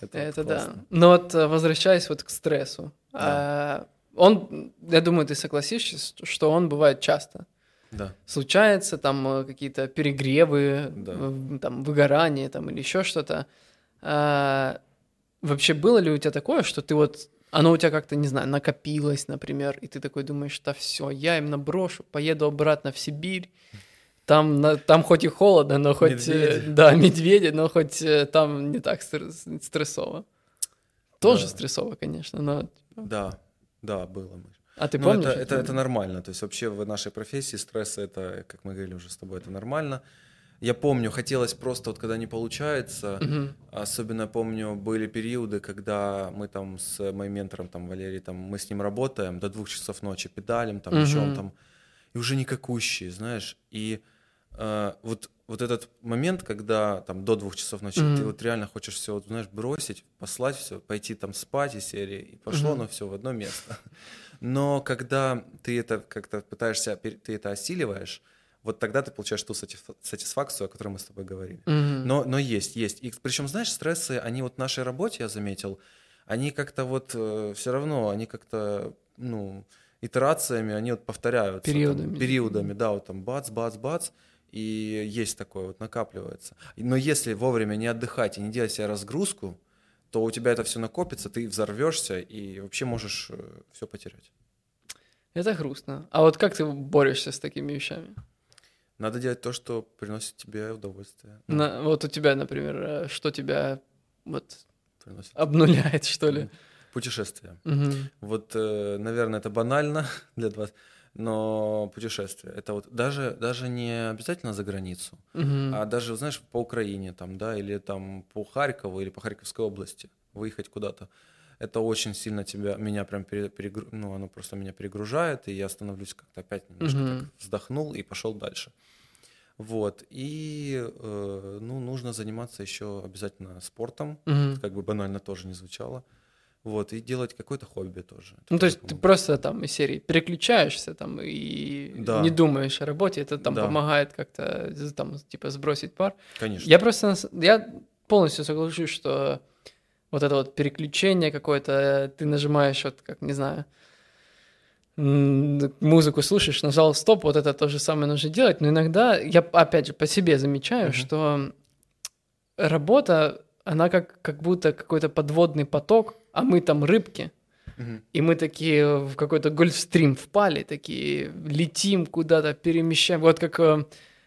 Это, вот
Это да.
классно.
Но вот э, возвращаясь вот к стрессу, а, он, я думаю, ты согласишься, что он бывает часто.
Да.
случается, там э, какие-то перегревы,
Да.
э, там выгорание, там или еще что-то. А, вообще было ли у тебя такое, что ты вот оно у тебя как-то, не знаю, накопилось, например, и ты такой думаешь, да все, я им наброшу, поеду обратно в Сибирь, там, на- там хоть и холодно, но хоть... э,
Медведи.
Да, медведи, но хоть там не так стр- стрессово. Тоже
Да.
стрессово, конечно, но...
Да, да, было.
А ты
Ну,
помнишь?
это, это,
это?
нормально. То есть вообще в нашей профессии стресс это, как мы говорили уже с тобой, это нормально. Я помню, хотелось просто вот когда не получается,
Мгм.
особенно помню, были периоды, когда мы там с моим ментором, там Валерий, там мы с ним работаем до двух часов ночи, педалим, там еще
Мгм.
там, и уже никакущие, знаешь, и э, вот вот этот момент, когда там до двух часов ночи
Мгм.
ты вот реально хочешь все, вот, знаешь, бросить, послать все, пойти там спать из серии, и пошло
Мгм.
оно все в одно место. Но когда ты это как-то пытаешься, ты это осиливаешь, вот тогда ты получаешь ту сатисфа- сатисфакцию, о которой мы с тобой говорили.
Мгм.
Но, но есть, есть. И причем, знаешь, стрессы, они вот в нашей работе, я заметил, они как-то вот все равно, они как-то, ну, итерациями, они вот повторяются. там,
Периодами.
периодами, да, вот там бац, бац, бац, и есть такое вот, накапливается. Но если вовремя не отдыхать и не делать себе разгрузку, то у тебя это все накопится, ты взорвешься и вообще можешь все потерять.
Это грустно. А вот как ты борешься с такими вещами?
Надо делать то, что приносит тебе удовольствие.
На- вот у тебя, например, э, что тебя вот
приносит
обнуляет, что ли?
путешествие.
Мгм.
Вот, э, наверное, это банально для вас, но путешествие. Это вот даже, даже не обязательно за границу,
Мгм.
а даже, знаешь, по Украине там, да, или там по Харькову, или по Харьковской области, выехать куда-то. Это очень сильно тебя, меня прям пере- перегру- ну, оно просто меня перегружает, и я становлюсь как-то опять немножко
Мгм.
так вздохнул и пошел дальше. Вот, и, э, ну, нужно заниматься еще обязательно спортом,
Мгм.
как бы банально тоже не звучало. Вот, и делать какое-то хобби тоже. Это
Ну, то есть ты просто там из серии переключаешься там и
Да.
не думаешь о работе, это там
Да.
помогает как-то з- там типа сбросить пар.
Конечно.
Я просто, я полностью соглашусь, что вот это вот переключение какое-то, ты нажимаешь вот, как, не знаю, музыку слушаешь, нажал стоп, вот это то же самое нужно делать, но иногда, я опять же по себе замечаю,
Мгм.
что работа, она как, как будто какой-то подводный поток, а мы там рыбки, и мы такие в какой-то гольфстрим впали, такие летим куда-то, перемещаем. Вот как э,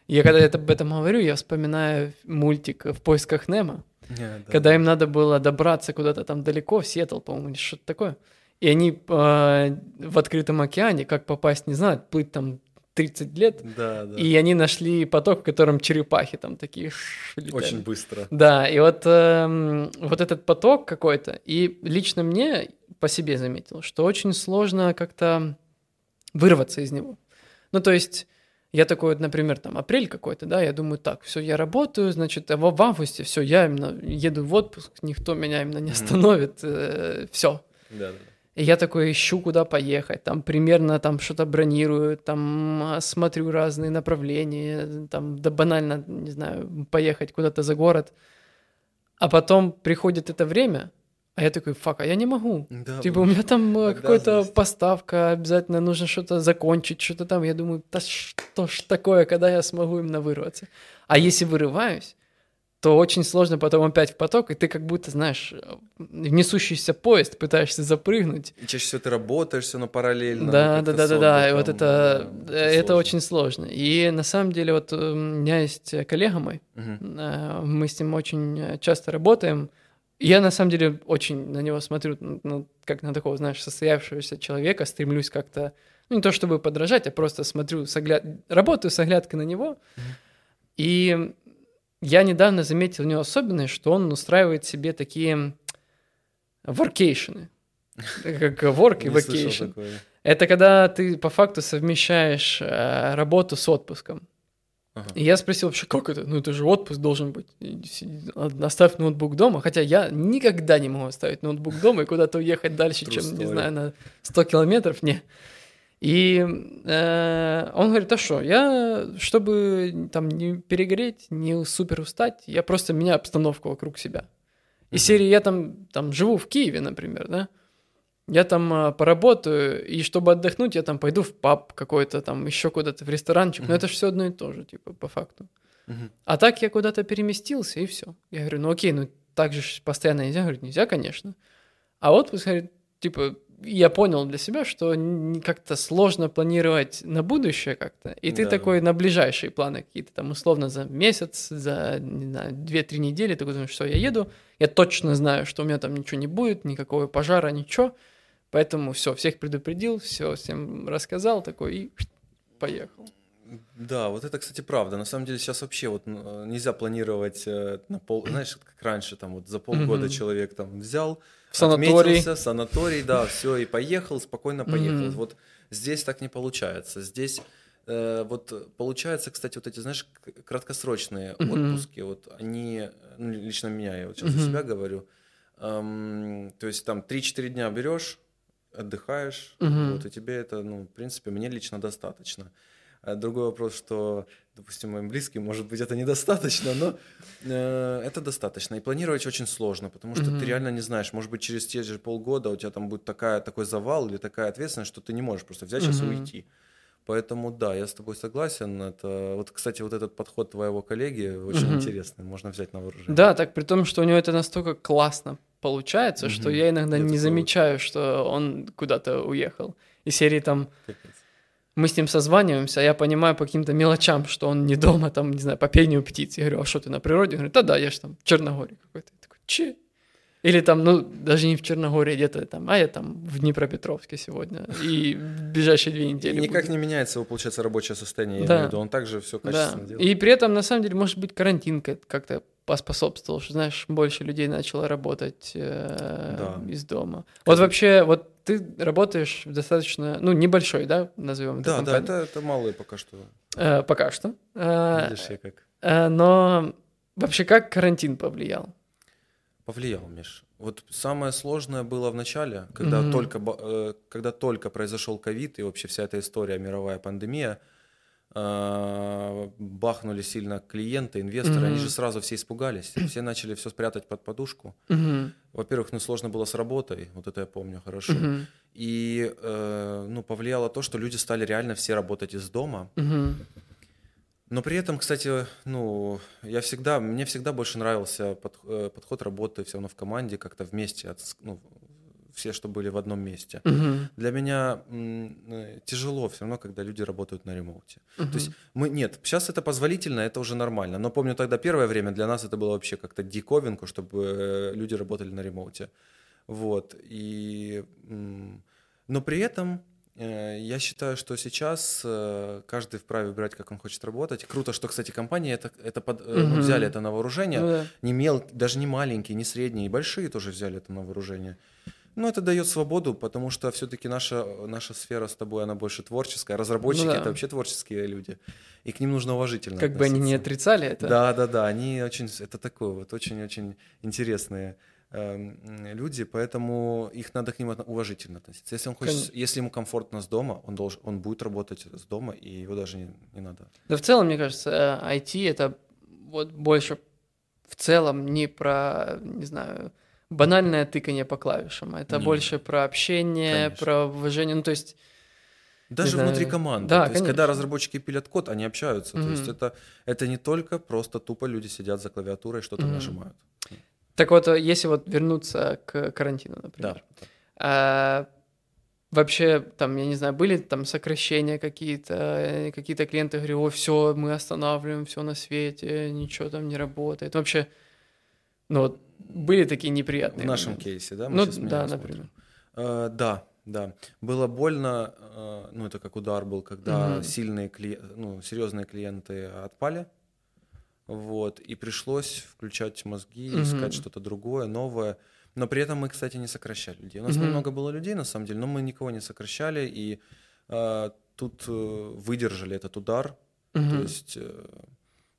я когда это, об этом говорю, я вспоминаю мультик «В поисках Немо»,
Не, да.
когда им надо было добраться куда-то там далеко, в Сиэтл, по-моему, что-то такое. И они э, в открытом океане, как попасть, не знают, плыть там 30 лет,
Да, да.
и они нашли поток, в котором черепахи там такие ш-.
Очень быстро.
Да, и вот, эм, вот этот поток какой-то, и лично мне по себе заметил, что очень сложно как-то вырваться из него. Ну, то есть, я такой вот, например, там, апрель какой-то, да, я думаю, так, все, я работаю, значит, а в, в августе все, я именно еду в отпуск, никто меня именно не остановит, все.
Да, да.
И я такой ищу, куда поехать, там примерно там что-то бронирую, там а, смотрю разные направления, там да банально, не знаю, поехать куда-то за город. А потом приходит это время, а я такой, фак, а я не могу.
Да,
Типа у меня там э, какая-то поставка, обязательно нужно что-то закончить, что-то там. Я думаю, да что ж такое, когда я смогу именно вырваться. А если вырываюсь, то очень сложно потом опять в поток, и ты как будто, знаешь, э, в несущийся поезд пытаешься запрыгнуть,
И чаще всего ты работаешь все равно параллельно.
да, да, да, да, да. И вот это,
да,
это
сложно.
очень сложно. И на самом деле вот э, у меня есть коллега мой, э, мы с ним очень э, часто работаем. Я на самом деле очень на него смотрю, ну, как на такого, знаешь, состоявшегося человека, стремлюсь как-то, ну, не то чтобы подражать, а просто смотрю, с огля- работаю с оглядкой на него. И я недавно заметил у него особенность, что он устраивает себе такие воркейшены. Как work и vacation. Это когда ты по факту совмещаешь э, работу с отпуском.
Ага.
И я спросил вообще, как это? Ну это же отпуск должен быть. Оставь ноутбук дома. Хотя я никогда не могу оставить ноутбук дома и куда-то уехать дальше,
True
чем, не знаю, на 100 километров. Не. И э, он говорит, а что, я, чтобы там не перегореть, не супер устать, я просто меняю обстановку вокруг себя. И серии я там, там живу в Киеве, например, да, я там а, поработаю, и чтобы отдохнуть, я там пойду в паб какой-то, там еще куда-то в ресторанчик, но это же все одно и то же, типа, по факту. А так я куда-то переместился, и все. Я говорю, ну окей, ну так же постоянно нельзя. Говорит, нельзя, конечно. А отпуск, говорит, типа, я понял для себя, что как-то сложно планировать на будущее как-то. И ты да. такой на ближайшие планы какие-то, там, условно, за месяц, за, не знаю, 2-3 недели, ты думаешь, что я еду, я точно знаю, что у меня там ничего не будет, никакого пожара, ничего. Поэтому все, всех предупредил, все всем рассказал, такой и поехал.
Да, вот это, кстати, правда. На самом деле сейчас вообще вот нельзя планировать э, на пол, знаешь, как раньше, там вот за полгода человек там взял,
в санаторий.
Отметился, санаторий, да, все, и поехал, спокойно поехал. Mm-hmm. Вот здесь так не получается. Здесь э, вот получается, кстати, вот эти, знаешь, краткосрочные mm-hmm. отпуски, вот они, ну, лично меня, я вот сейчас mm-hmm. за себя говорю, эм, то есть там 3-4 дня берешь, отдыхаешь, mm-hmm. вот, и тебе это, ну, в принципе, мне лично достаточно. А другой вопрос, что, допустим, моим близким, может быть, это недостаточно, но э, это достаточно. И планировать очень сложно, потому что mm-hmm. ты реально не знаешь, может быть, через те же полгода у тебя там будет такая, такой завал или такая ответственность, что ты не можешь просто взять сейчас mm-hmm. и уйти. Поэтому да, я с тобой согласен. Это вот, кстати, вот этот подход твоего коллеги очень mm-hmm. интересный, можно взять на вооружение.
Да, так при том, что у него это настолько классно получается, mm-hmm. что я иногда это не замечаю, что он куда-то уехал. И серии там. Капец мы с ним созваниваемся, а я понимаю по каким-то мелочам, что он не дома, там, не знаю, по пению птиц. Я говорю, а что ты на природе? Он говорит, да-да, я же там в Черногории какой-то. Я такой, че? Или там, ну, даже не в Черногории, где-то там, а я там в Днепропетровске сегодня. И в ближайшие две недели. И
никак буду. не меняется его, получается, рабочее состояние. Да. Я имею в виду. Он также все качественно
да.
делает.
И при этом, на самом деле, может быть, карантин как-то поспособствовал, что, знаешь, больше людей начало работать э, да. из дома. Вот вообще, вот ты работаешь в достаточно, ну, небольшой, да, назовем
это Да, да, это, это малый пока что.
Э, пока что. Э, Видишь, я как. Э, но вообще как карантин повлиял?
Повлиял, Миш. Вот самое сложное было в начале, когда, mm-hmm. только, э, когда только произошел ковид и вообще вся эта история, мировая пандемия – бахнули сильно клиенты, инвесторы, mm-hmm. они же сразу все испугались, все начали все спрятать под подушку. Mm-hmm. Во-первых, ну сложно было с работой, вот это я помню хорошо. Mm-hmm. И э, ну повлияло то, что люди стали реально все работать из дома. Mm-hmm. Но при этом, кстати, ну, я всегда, мне всегда больше нравился под, э, подход работы все равно в команде, как-то вместе, от, ну, все, что были в одном месте. Угу. Для меня м, тяжело все равно, когда люди работают на ремоуте. Угу. То есть мы нет, сейчас это позволительно, это уже нормально. Но помню тогда первое время для нас это было вообще как-то диковинку, чтобы э, люди работали на ремоуте. Вот и, но при этом э, я считаю, что сейчас э, каждый вправе выбирать, как он хочет работать. Круто, что, кстати, компании это, это под, угу. взяли это на вооружение. Ну, да. Не мел, даже не маленькие, не средние, и большие тоже взяли это на вооружение. Ну, это дает свободу, потому что все-таки наша, наша сфера с тобой, она больше творческая. Разработчики ну, да. это вообще творческие люди. И к ним нужно уважительно
Как относиться. бы они не отрицали это.
Да, да, да. Они очень, это такое вот очень-очень интересные э, люди, поэтому их надо к ним уважительно относиться. Если он хочет, Конечно. если ему комфортно с дома, он должен, он будет работать с дома, и его даже не, не надо.
Да, в целом, мне кажется, IT э, это вот больше в целом не про, не знаю, банальное тыкание по клавишам. Это Нет. больше про общение, конечно. про уважение. Ну, то есть...
Даже внутри команды. Да, то конечно. есть, когда разработчики пилят код, они общаются. Mm-hmm. То есть, это, это не только просто тупо люди сидят за клавиатурой и что-то mm-hmm. нажимают.
Так вот, если вот вернуться к карантину, например. Да. А, вообще, там, я не знаю, были там сокращения какие-то, э, какие-то клиенты говорили, о, все, мы останавливаем все на свете, ничего там не работает. Вообще, ну вот были такие неприятные.
В нашем моменты. кейсе, да?
Мы ну да, например.
Uh, да, да. Было больно, uh, ну это как удар был, когда угу. сильные клиенты, ну серьезные клиенты отпали, вот, и пришлось включать мозги, угу. искать что-то другое, новое. Но при этом мы, кстати, не сокращали людей. У нас угу. немного было людей, на самом деле, но мы никого не сокращали, и uh, тут выдержали этот удар. Угу. То есть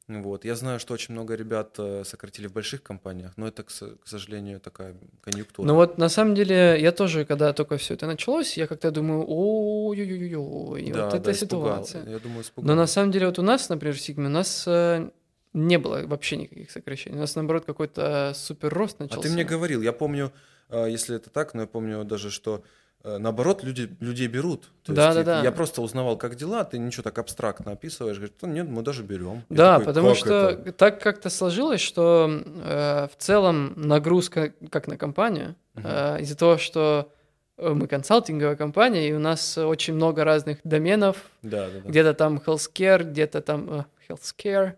вот. Я знаю, что очень много ребят э, сократили в больших компаниях, но это, к сожалению, такая конъюнктура.
Ну вот на самом деле я тоже, когда только все это началось, я как-то думаю, ой-ой-ой, да, вот да, эта ситуация.
Я думаю, испугал.
Но на самом деле вот у нас, например, в Сигме, у нас э, не было вообще никаких сокращений. У нас, наоборот, какой-то супер рост начался.
А ты мне говорил, я помню, э, если это так, но я помню даже, что наоборот люди, людей берут. То
Да,
есть
да, да.
Я просто узнавал, как дела, ты ничего так абстрактно описываешь, говорит, «Да нет, мы даже берем. Я
Да,
такой,
потому
«Как
что
это?»
так как-то сложилось, что э, в целом нагрузка как на компанию,
Мгм.
э, из-за того, что э, мы консалтинговая компания, и у нас очень много разных доменов,
Да, да, да.
где-то там healthcare, где-то там э, healthcare,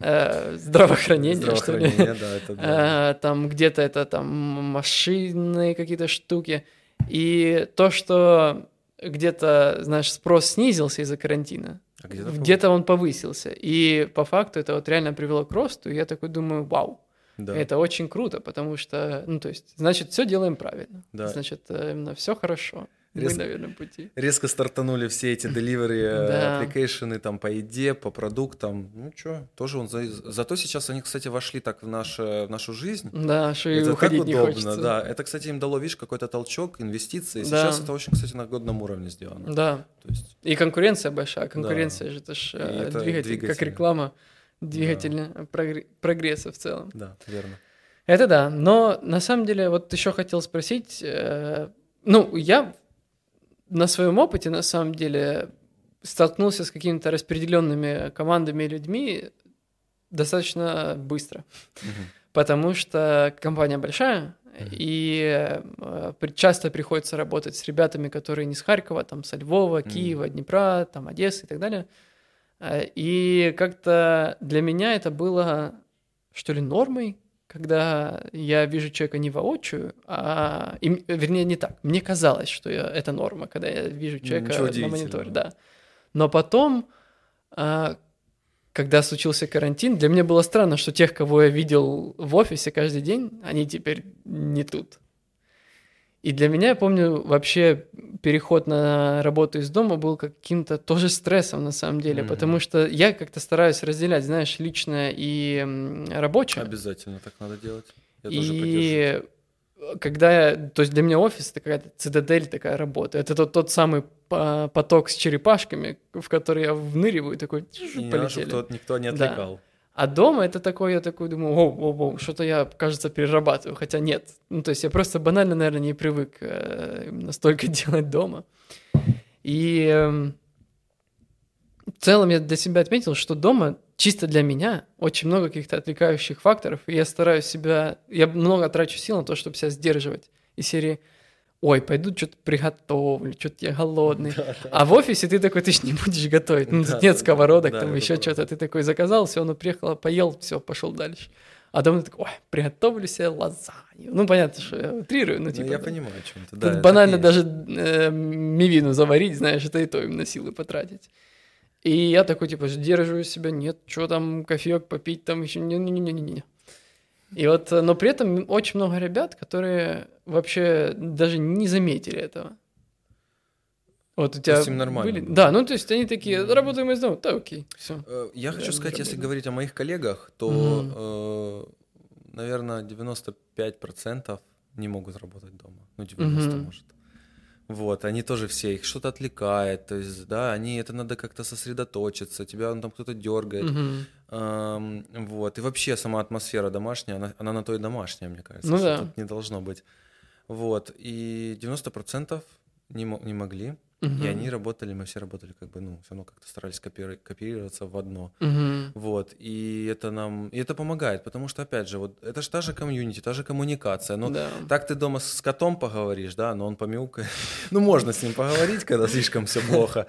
э, здравоохранение, что ли.
Здравоохранение, да, это да.
Э, там где-то это там машинные какие-то штуки. И то, что где-то, знаешь, спрос снизился из-за карантина,
А где-то
где-то он повысился. И по факту это вот реально привело к росту. И я такой думаю, вау,
Да.
это очень круто, потому что, ну, то есть, значит, все делаем правильно.
Да.
Значит, э, именно все хорошо. Мы
Рез-
на верном пути.
Резко стартанули все эти delivery э,
Да.
application там по еде, по продуктам. Ну что, тоже он... за- Зато сейчас они, кстати, вошли так в, наше, в нашу жизнь.
Да, что и
это
уходить
так
не
удобно,
хочется.
да. Это, кстати, им дало, видишь, какой-то толчок, инвестиции.
Да.
Сейчас это очень, кстати, на годном уровне сделано.
Да.
То есть,
И конкуренция большая. Конкуренция же это ж э,
это
двигатель, как
двигатель.
реклама, двигатель э, прогре- прогресса в целом.
да, верно.
Это да. Но на самом деле, вот еще хотел спросить, э, ну, я на своем опыте, на самом деле, столкнулся с какими-то распределенными командами и людьми достаточно быстро. Потому что компания большая, и э, часто приходится работать с ребятами, которые не с Харькова, там, со Львова. Киева, Днепра, там, Одессы и так далее. Э, И как-то для меня это было, что ли, нормой, когда я вижу человека не воочию, а, и вернее, не так. Мне казалось, что я- это норма, когда я вижу человека на мониторе, да. Но потом, а, когда случился карантин, для меня было странно, что тех, кого я видел в офисе каждый день, они теперь не тут. И для меня, я помню, вообще переход на работу из дома был каким-то тоже стрессом на самом деле,
Мгм.
потому что я как-то стараюсь разделять, знаешь, личное и рабочее.
Обязательно так надо делать. Я тоже поддерживаю.
И когда я, то есть для меня офис это какая-то цитадель такая работа. Это тот, тот самый по- поток с черепашками, в который я вныриваю, и такой
И
полетели.
кто- никто не
Да. А дома это такой, я такой думаю, оу, оу, оу, что-то я, кажется, перерабатываю, хотя нет. Ну, то есть я просто банально, наверное, не привык э, настолько делать дома. И эм, в целом я для себя отметил, что дома чисто для меня очень много каких-то отвлекающих факторов, и я стараюсь себя, я много трачу сил на то, чтобы себя сдерживать. Из серии, ой, пойду что-то приготовлю, что-то я голодный. А в офисе ты такой, ты ж не будешь готовить. Ну,
Да,
тут нет сковородок,
да,
там еще что-то. Ты такой заказал, все, оно приехало, поел, все, пошел дальше. А дома ты такой, ой, приготовлю себе лазанью. Ну, понятно, что я утрирую, ну,
Ну,
типа...
я
да.
понимаю, о чем ты.
Тут
Да, это
банально даже э, мивину заварить, знаешь, это и то именно силы потратить. И я такой, типа, сдерживаю себя, нет, что там, кофеек попить, там еще, не-не-не-не-не. И вот, э, но при этом очень много ребят, которые вообще даже не заметили этого. Вот у тебя
им нормально
были? Да, ну то есть они такие, работаем из дома, да, окей, все.
Э, Я
Да,
хочу сказать, если говорить о моих коллегах, то,
Мгм.
э, наверное, 95% не могут работать дома. Ну, 90,
Мгм.
может. Вот, они тоже все, их что-то отвлекает, то есть, да, они, это надо как-то сосредоточиться, тебя ну, там кто-то дергает, Ам, вот, и вообще сама атмосфера домашняя, она, она на то и домашняя, мне кажется,
Ну
что
да.
тут не должно быть. Вот, и 90% не, не могли, и они работали, мы все работали как бы, ну, все равно как-то старались копири- копироваться в одно. Вот, и это нам, и это помогает, потому что, опять же, вот это же та же комьюнити, та же коммуникация, но
да.
так ты дома с котом поговоришь, да, но он помяукает. Ну, можно с ним поговорить, когда слишком все плохо.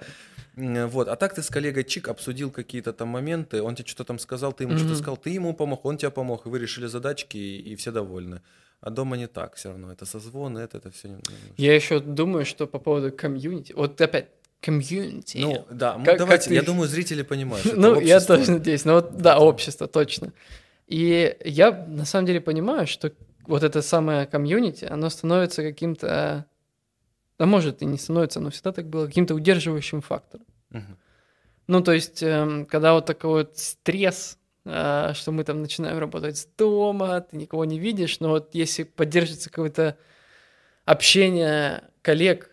Вот, а так ты с коллегой чик обсудил какие-то там моменты, он тебе что-то там сказал, ты ему что-то сказал, ты ему помог, он тебе помог, и вы решили задачки, и, и все довольны. А дома не так все равно, это созвоны, это, это все.
Я еще думаю, что по поводу комьюнити, вот опять, комьюнити.
Ну, да,
Как-
давайте,
как ты
я думаю, зрители понимают.
Ну, я тоже надеюсь. Ну вот, да, общество, точно. И я на самом деле понимаю, что вот это самое комьюнити, оно становится каким-то, а может и не становится, но всегда так было, каким-то удерживающим фактором. Ну, то есть, эм, когда вот такой вот стресс, что мы там начинаем работать с дома, ты никого не видишь, но вот если поддерживается какое-то общение коллег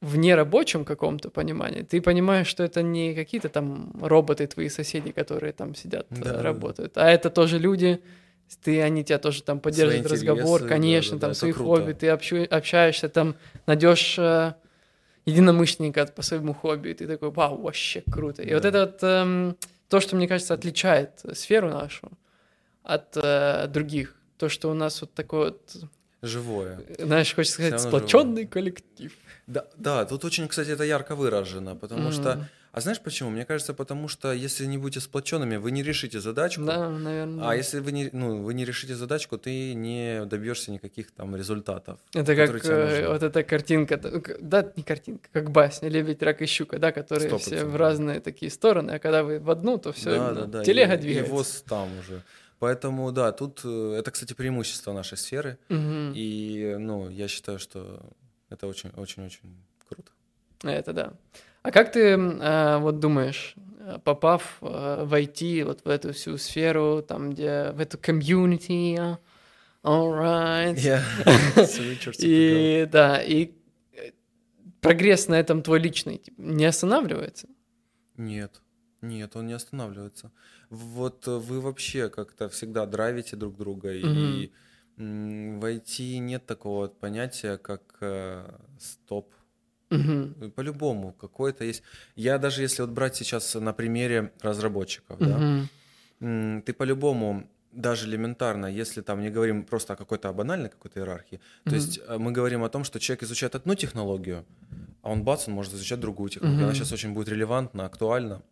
в нерабочем каком-то понимании, ты понимаешь, что это не какие-то там роботы твои соседи, которые там сидят,
Да,
э,
да, да.
работают, а это тоже люди, ты, они тебя тоже там поддерживают разговор, конечно,
да-да-да,
там
это
свои хобби, ты общу- общаешься, там найдешь э, единомышленника по своему хобби, и ты такой, вау, вообще круто. И вот
Да.
это вот эм, то, что, мне кажется, отличает сферу нашу от э, других. То, что у нас вот такой вот,
Живое.
знаешь, хочется сказать, сплоченный коллектив.
Да, да, тут очень, кстати, это ярко выражено, потому что... А знаешь почему? Мне кажется, потому что если не будете сплоченными, вы не решите задачку.
Да, наверное.
А если вы не, ну, вы не решите задачку, ты не добьешься никаких там результатов.
Это как э, вот эта картинка, да, не картинка, как басня «Лебедь, рак и щука», да, которые все в разные такие стороны, а когда вы в одну, то все,
да, да, да.
телега
и,
двигается.
И воз там уже. Поэтому, да, тут э, это, кстати, преимущество нашей сферы.
Мгм.
И, ну, я считаю, что это очень-очень-очень круто.
Это да. А как ты э, вот думаешь, э, попав э, в IT, вот в эту всю сферу, там, где в эту комьюнити, а, alright, и да, и э, прогресс на этом твой личный не останавливается?
Нет, нет, он не останавливается. Вот вы вообще как-то всегда драйвите друг друга, и м, в IT нет такого понятия, как э, стоп. Э, По-любому какой-то есть. Я даже если вот брать сейчас на примере разработчиков, да,
Мгм.
м, ты по-любому даже элементарно, если там не говорим просто о какой-то банальной какой-то иерархии, то
Мгм.
есть э, мы говорим о том, что человек изучает одну технологию, а он бац, он может изучать другую технологию. Она
Мгм.
сейчас очень будет релевантна, актуальна,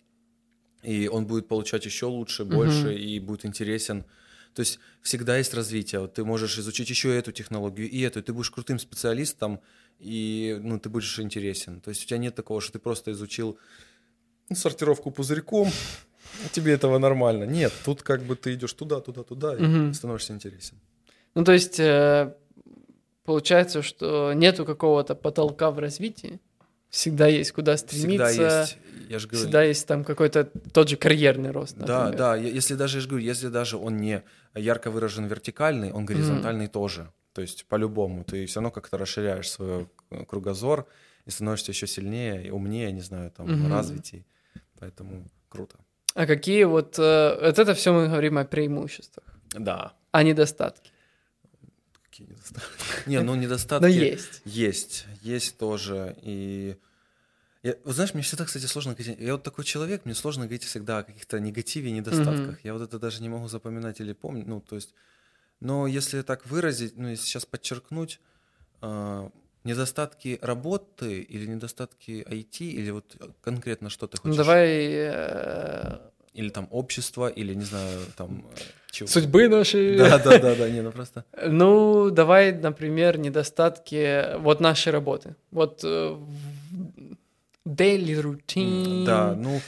и он будет получать еще лучше, больше и будет интересен. То есть всегда есть развитие. Вот ты можешь изучить еще эту технологию и эту, и ты будешь крутым специалистом, и ну, ты будешь интересен. То есть у тебя нет такого, что ты просто изучил ну, сортировку пузырьком, а тебе этого нормально. Нет, тут как бы ты идешь туда, туда, туда, и
Мгм.
становишься интересен.
Ну, то есть, э, получается, что нету какого-то потолка в развитии, всегда есть куда стремиться,
Всегда есть, я же говорю,
всегда есть там какой-то тот же карьерный рост,
Да,
например.
да, е- если даже, я же говорю, если даже он не ярко выражен вертикальный, он горизонтальный тоже. То есть по-любому ты все равно как-то расширяешь свой кругозор и становишься еще сильнее, и умнее, не знаю, там,
Мгм.
развитей. Поэтому круто.
А какие вот... э, вот это все мы говорим о преимуществах,
Да.
а недостатки.
Какие недостатки? Не, ну
Но
недостатки
есть.
есть, есть тоже. И я, вот знаешь, мне всегда, кстати, сложно говорить. Я вот такой человек, мне сложно говорить всегда о каких-то негативе и недостатках. Я вот это даже не могу запоминать или помнить. Ну, то есть, но если так выразить, ну, если сейчас подчеркнуть, а, недостатки работы или недостатки IT, или вот конкретно что ты
Ну,
хочешь?
давай... э,
Или там общество, или, не знаю, там... э, чего.
судьбы наши.
Да, да, да, да, не, ну просто...
Ну, давай, например, недостатки вот нашей работы. Вот э, daily routine.
Да, ну,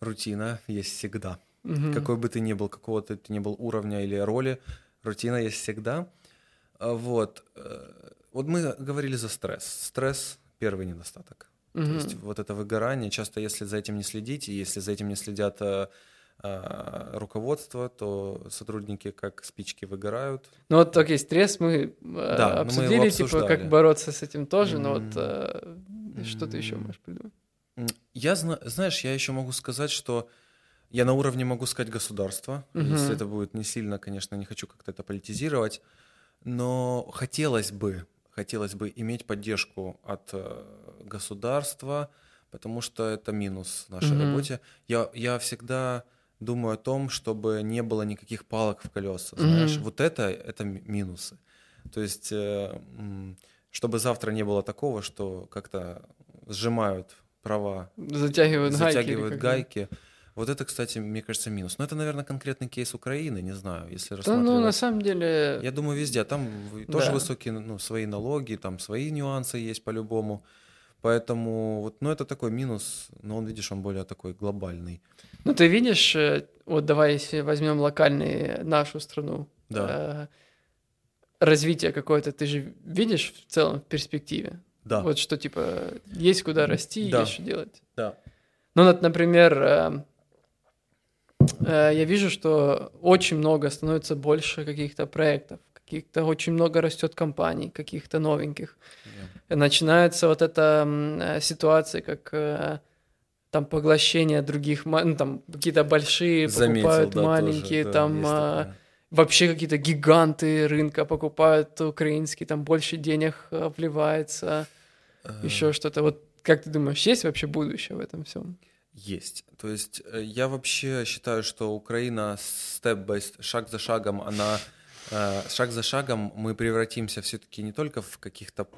рутина есть всегда.
Мгм.
Какой бы ты ни был, какого ты ни был уровня или роли, рутина есть всегда. А, Вот. э, Вот мы говорили за стресс. Стресс — первый недостаток. То
Мгм.
есть вот это выгорание, часто если за этим не следить, и если за этим не следят э, э, руководство, то сотрудники как спички выгорают.
Ну вот, окей, стресс мы
Да, мы его
обсудили, типа, как бороться с этим тоже, но вот э, что ты еще можешь придумать?
Я, зна- знаешь, я еще могу сказать, что я на уровне могу сказать государства,
Мгм.
если это будет не сильно, конечно, не хочу как-то это политизировать, но хотелось бы, хотелось бы иметь поддержку от э, государства, потому что это минус в нашей
Мгм.
работе. Я, я всегда думаю о том, чтобы не было никаких палок в колеса, знаешь,
Мгм.
вот это, это ми- минусы. То есть, э, чтобы завтра не было такого, что как-то сжимают права
Затягивают, гайки.
затягивают
как
гайки. Вот это, кстати, мне кажется, минус. Но это, наверное, конкретный кейс Украины, не знаю, если
Да, ну, на
рассматривать.
самом деле...
Я думаю, везде. Там тоже
Да.
высокие, ну, свои налоги, там свои нюансы есть по-любому. Поэтому, вот, ну, это такой минус, но он, видишь, он более такой глобальный.
Ну, ты видишь, э, вот давай, если возьмем локальный нашу страну,
Да.
э, развитие какое-то, ты же видишь в целом в перспективе?
Да,
Вот что, типа, есть куда расти,
Да.
есть что делать.
да.
Ну, вот, например, э, я вижу, что очень много становится больше каких-то проектов, каких-то очень много растет компаний, каких-то новеньких.
Да.
Начинается вот эта э, ситуация, как э, там поглощение других, ну, там какие-то большие
Заметил,
покупают
да,
маленькие,
тоже, да,
там вообще какие-то гиганты рынка покупают украинские, там больше денег вливается,
Э,
еще что-то. Вот как ты думаешь, есть вообще будущее в этом всем?
Есть. То есть э, я вообще считаю, что Украина степ шаг за шагом, она э, шаг за шагом мы превратимся все-таки не только в каких-то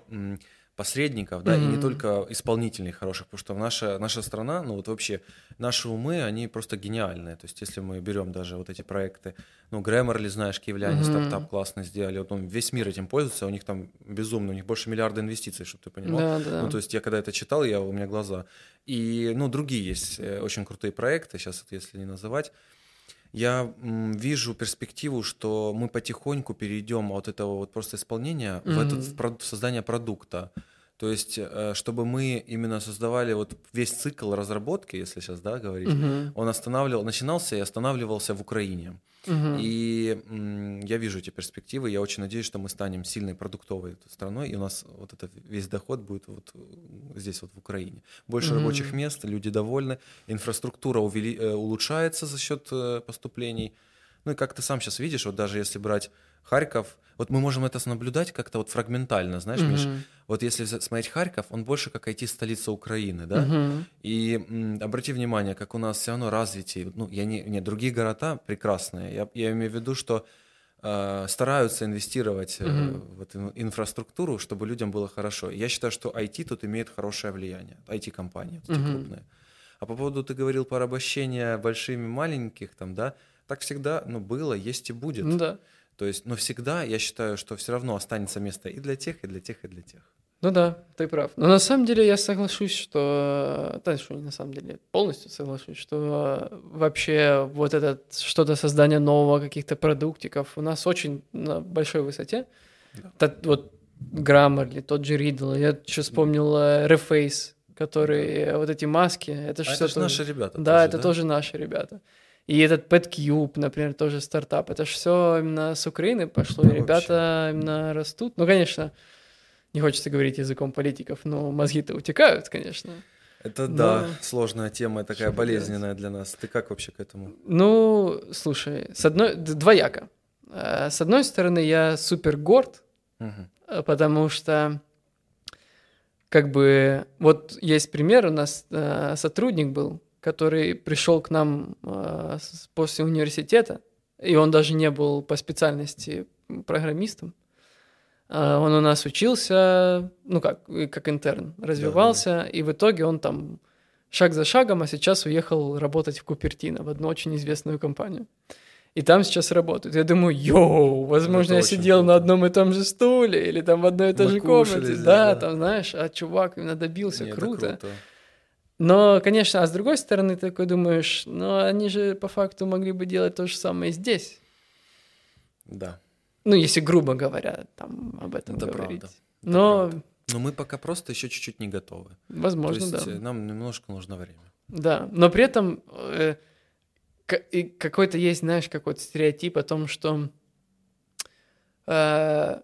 посредников, да, и не только исполнителей хороших, потому что наша, наша страна, ну вот вообще наши умы, они просто гениальные. То есть если мы берем даже вот эти проекты, ну, Grammarly, знаешь, киевляне
Мгм.
стартап классно сделали, вот он весь мир этим пользуется, у них там безумно, у них больше миллиарда инвестиций, чтобы ты понимал.
Да, да.
Ну, то есть я когда это читал, я, у меня глаза. И, ну, другие есть э, очень крутые проекты, сейчас вот если не называть. Я вижу перспективу, что мы потихоньку перейдем от этого вот просто исполнения в, этот, в прод- в создание продукта. То есть, э, чтобы мы именно создавали вот весь цикл разработки, если сейчас, да, говорить,
Мгм.
он останавливал, начинался и останавливался в Украине.
Мгм.
И м, я вижу эти перспективы. Я очень надеюсь, что мы станем сильной продуктовой страной, и у нас вот этот весь доход будет вот э, здесь вот в Украине. Больше
Мгм.
рабочих мест, люди довольны, инфраструктура увели- э, улучшается за счет поступлений. Ну и как ты сам сейчас видишь, вот даже если брать Харьков, вот мы можем это наблюдать как-то вот фрагментально, знаешь, Миш? Вот если смотреть Харьков, он больше как IT-столица Украины, да?
Мгм.
И м, обрати внимание, как у нас все равно развитие. Ну, я не, не другие города прекрасные. Я, я имею в виду, что э, стараются инвестировать э, в эту инфраструктуру, чтобы людям было хорошо. Я считаю, что IT тут имеет хорошее влияние. IT-компании вот эти
Мгм.
крупные. А по поводу ты говорил порабощения большими маленьких там, да? Так всегда, ну, было, есть и будет.
Ну да.
То есть, но всегда я считаю, что все равно останется место и для тех, и для тех, и для тех.
Ну да, ты прав. Но на самом деле я соглашусь, что... Да, что не на самом деле, полностью соглашусь, что э, вообще вот это что-то создание нового, каких-то продуктиков у нас очень на большой высоте.
Да.
Тот вот Grammarly, тот же Riddle, я еще вспомнил э, Reface, который э, вот эти маски, это
А
все
это же наши ребята.
Да,
тоже,
это тоже наши ребята. И этот PetCube, например, тоже стартап. Это же все именно с Украины пошло,
Да,
и ребята именно растут. Ну, конечно, не хочется говорить языком политиков, но мозги-то утекают, конечно.
Это
Но-
да, сложная тема, такая
Что
болезненная для нас. Ты как вообще к этому?
Ну, слушай, с одной, двояко. Э, С одной стороны, я супер горд, э, потому что как бы вот есть пример, у нас э, сотрудник был, который пришел к нам э, после университета, и он даже не был по специальности программистом. А, Он у нас учился, ну как, как интерн, развивался, и в итоге он там шаг за шагом, а сейчас уехал работать в Купертино, в одну очень известную компанию. И там сейчас работает. Я думаю, йоу, возможно,
Это
я сидел на
круто.
одном и том же стуле, или там в одной и той
Мы
же комнате.
здесь,
да,
да.
там, знаешь, а чувак именно добился,
Не, это
круто.
круто.
Но, конечно, а с другой стороны, ты такой думаешь, ну, они же по факту могли бы делать то же самое здесь.
Да.
Ну, если грубо говоря, там об этом
Это
говорить.
правда. Это
Но,
правда. Но мы пока просто еще чуть-чуть не готовы.
возможно,
То есть
да.
э, нам немножко нужно время.
Да, но при этом э, какой-то есть, знаешь, какой-то стереотип о том, что э,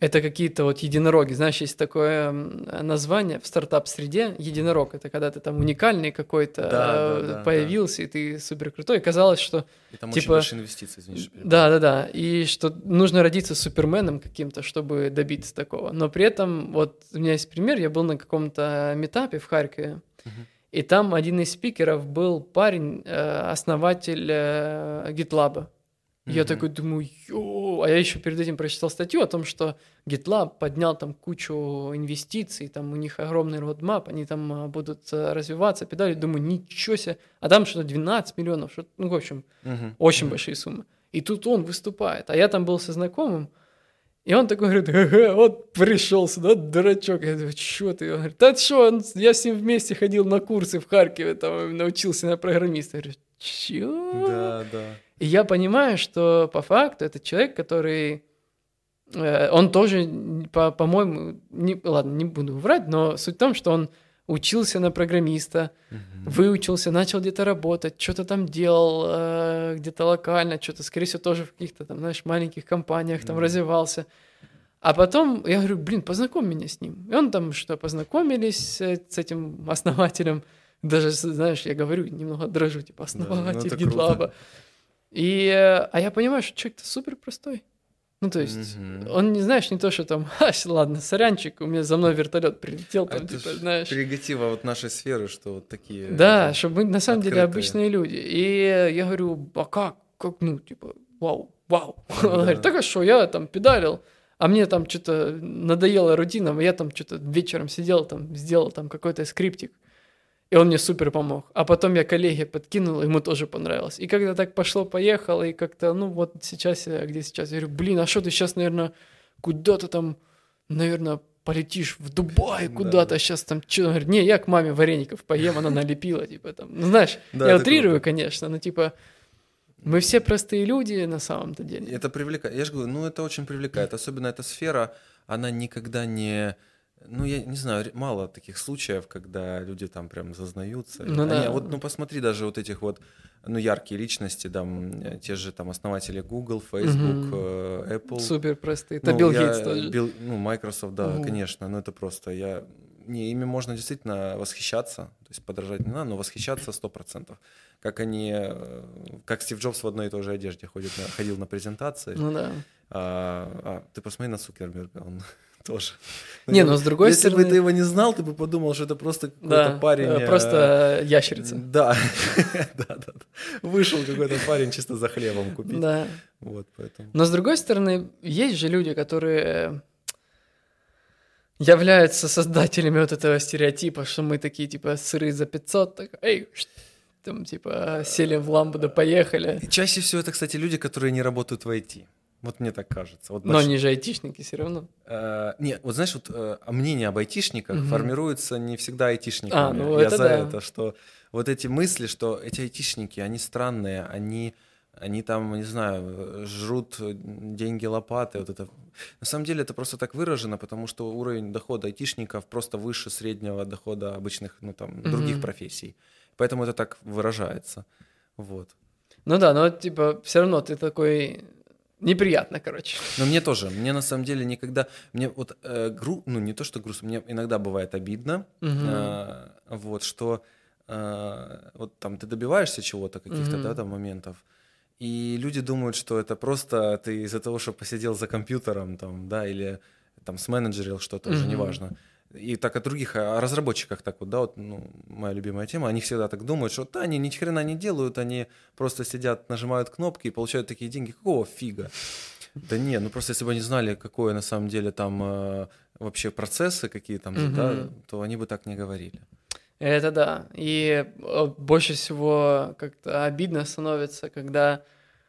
это какие-то вот единороги. Знаешь, есть такое название в стартап-среде. Единорог — это когда ты там уникальный какой-то
Да, да,
э,
да,
появился, и ты супер крутой. И казалось, что
И там очень
Типа-
большие инвестиции, извини, что перебил.
да, да, да. И что нужно родиться суперменом каким-то, чтобы добиться такого. Но при этом, вот у меня есть пример, я был на каком-то метапе в Харькове,
Мгм.
и там один из спикеров был парень, э, основатель э, GitLab. Я такой думаю, йоу, а я еще перед этим прочитал статью о том, что GitLab поднял там кучу инвестиций, там у них огромный родмап, они там а, будут а, развиваться, педали, думаю, ничего себе, а там что-то 12 миллионов, что ну, в общем,
Мгм.
очень
Мгм.
большие суммы. И тут он выступает. А я там был со знакомым, и он такой говорит, ага, вот пришел сюда, дурачок. Я говорю, что ты? Он говорит, да что, я с ним вместе ходил на курсы в Харькове, там научился на программиста. Я говорю, чё?
Да, да.
И я понимаю, что по факту это человек, который... э, он тоже, по- по-моему, не, ладно, не буду врать, но суть в том, что он учился на программиста,
Мгм.
выучился, начал где-то работать, что-то там делал, э, где-то локально, что-то, скорее всего, тоже в каких-то там, знаешь, маленьких компаниях там
Мгм.
развивался. А потом я говорю, блин, познакомь меня с ним. И он там что, познакомились э, с этим основателем, Даже, знаешь, я говорю, немного дрожу, типа, основатель
ну это
GitLab.
круто.
И, э, а я понимаю, что человек-то супер простой. Ну, то есть,
Мгм.
он не знаешь, не то, что там, «Ха, ладно, сорянчик, у меня за мной вертолет прилетел,
А
там,
это
типа, знаешь.
Прерогатива вот нашей сферы, что вот такие...
Да, чтобы мы на самом деле
открытые.
обычные люди. И я говорю, а как? Как, ну, типа, вау, вау.
Да.
Он говорит, так а что, я там педалил, а мне там что-то надоело рутином, я там что-то вечером сидел, там, сделал там какой-то скриптик. И он мне супер помог. А потом я коллеге подкинул, ему тоже понравилось. И когда так пошло-поехало, и как-то, ну вот сейчас я, где сейчас, я говорю, блин, а что ты сейчас, наверное, куда-то там, наверное, полетишь в Дубай
Да,
куда-то
да.
сейчас там что? Он говорит, не, я к маме вареников поем, она налепила, типа там. Ну, знаешь,
Да,
я утрирую,
круто.
конечно, но типа мы все простые люди на самом-то деле.
Это привлекает. Я же говорю, ну это очень привлекает. Особенно эта сфера, она никогда не... Ну, я не знаю, мало таких случаев, когда люди там прям зазнаются.
Ну
Они-
да.
Вот, ну, посмотри, даже вот этих вот, ну, яркие личности, там, э, те же там основатели Google, Facebook, э, Apple.
Супер простые. Это
Ну,
Билл
я-
Гейтс тоже.
Билл- ну, Microsoft, да,
Мгм.
конечно, но это просто, я... Не, ими можно действительно восхищаться, то есть подражать не надо, но восхищаться сто процентов. Как они, э, как Стив Джобс в одной и той же одежде ходит ходил на презентации.
Ну да.
А, а, ты посмотри на Цукерберга, он тоже.
Не, но с другой
Если
стороны-
бы ты его не знал, ты бы подумал, что это просто какой-то
Да,
парень.
э,
э,
просто ящерица.
Да, да, да. да. Вышел какой-то парень чисто за хлебом купить.
Да.
Вот, поэтому.
Но с другой стороны, есть же люди, которые являются создателями вот этого стереотипа, что мы такие, типа, сыры за 500, так, эй, там, типа, сели в ламбу, да поехали.
Чаще всего это, кстати, люди, которые не работают в IT. Вот мне так кажется. Вот
Но
больш-
они же айтишники все равно.
Э, не, вот знаешь, вот э, мнение об айтишниках
Мгм.
формируется не всегда айтишниками.
А, ну
Я
это
за
да.
это, что вот эти мысли, что эти айтишники, они странные, они, они там, не знаю, жрут э, деньги лопаты, вот это. На самом деле это просто так выражено, потому что уровень дохода айтишников просто выше среднего дохода обычных, ну там, других
Мгм.
профессий. Поэтому это так выражается. Вот.
Ну да, но, типа, все равно ты такой... Неприятно, короче.
Но мне тоже, мне на самом деле никогда, мне вот э, гру, ну не то что грустно, мне иногда бывает обидно,
Мгм.
а, вот что а, вот там ты добиваешься чего-то каких-то
Мгм.
да там моментов, и люди думают, что это просто ты из-за того, что посидел за компьютером там, да, или там сменеджерил что-то, уже
Мгм.
неважно. И так о других, о разработчиках так вот, да, вот, ну, моя любимая тема, они всегда так думают, что да, они ни хрена не делают, они просто сидят, нажимают кнопки и получают такие деньги. Какого фига? Да не, ну просто если бы они знали, какое на самом деле там э, вообще процессы, какие там, да,
Мгм.
то они бы так не говорили.
Это да. И э, больше всего как-то обидно становится, когда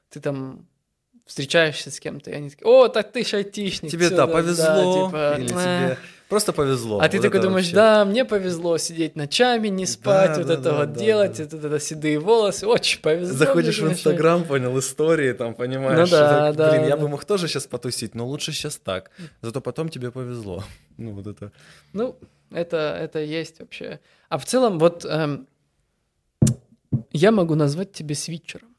ты там встречаешься с кем-то, и они такие, о, так ты ж айтишник.
Тебе, да, повезло,
типа,
или тебе просто повезло.
А ты
Вот
такой
это
думаешь,
вообще.
да, мне повезло сидеть ночами, не спать,
Да,
вот
да,
это
да,
вот
да,
делать,
да.
это, это, седые волосы, очень повезло.
Заходишь в. Инстаграм, понял, истории, там, понимаешь,
Ну да,
так,
да,
блин, я
да.
бы мог тоже сейчас потусить, но лучше сейчас так. Зато потом тебе повезло. Ну, вот это.
Ну, это, это есть вообще. А в целом, вот эм, я могу назвать тебя свитчером.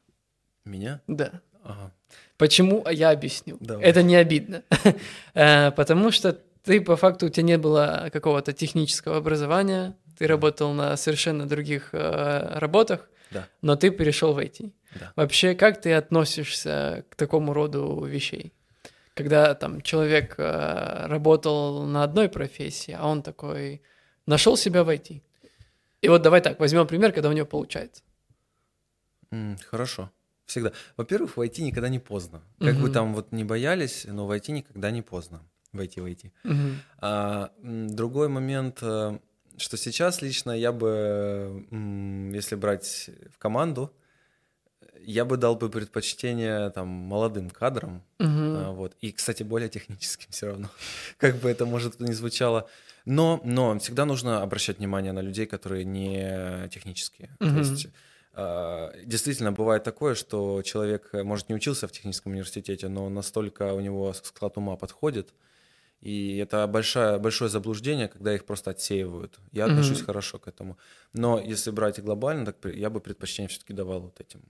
Меня?
Да.
Ага.
Почему? А Я объясню.
Давай.
Это не обидно. Э, Потому что ты, по факту, у тебя не было какого-то технического образования, ты работал на совершенно других э, работах,
Да.
но ты перешел в IT.
Да.
Вообще, как ты относишься к такому роду вещей? Когда там человек э, работал на одной профессии, а он такой нашел себя в IT. И вот давай так, возьмем пример, когда у него получается.
М, Хорошо. Всегда. Во-первых, войти никогда не поздно. Как бы
Мгм.
там вот не боялись, но войти никогда не поздно. Войти, войти.
Мгм.
А, другой момент, э, что сейчас лично я бы, если брать в команду, я бы дал бы предпочтение там молодым кадрам,
Мгм.
а, вот. И, кстати, более техническим все равно. Как бы это, может, не звучало. Но, но всегда нужно обращать внимание на людей, которые не технические.
Мгм.
То есть а, действительно бывает такое, что человек, может, не учился в техническом университете, но настолько у него склад ума подходит, и это большое, большое заблуждение, когда их просто отсеивают. Я
Мгм.
отношусь хорошо к этому. Но если брать глобально, так я бы предпочтение все-таки давал вот этим.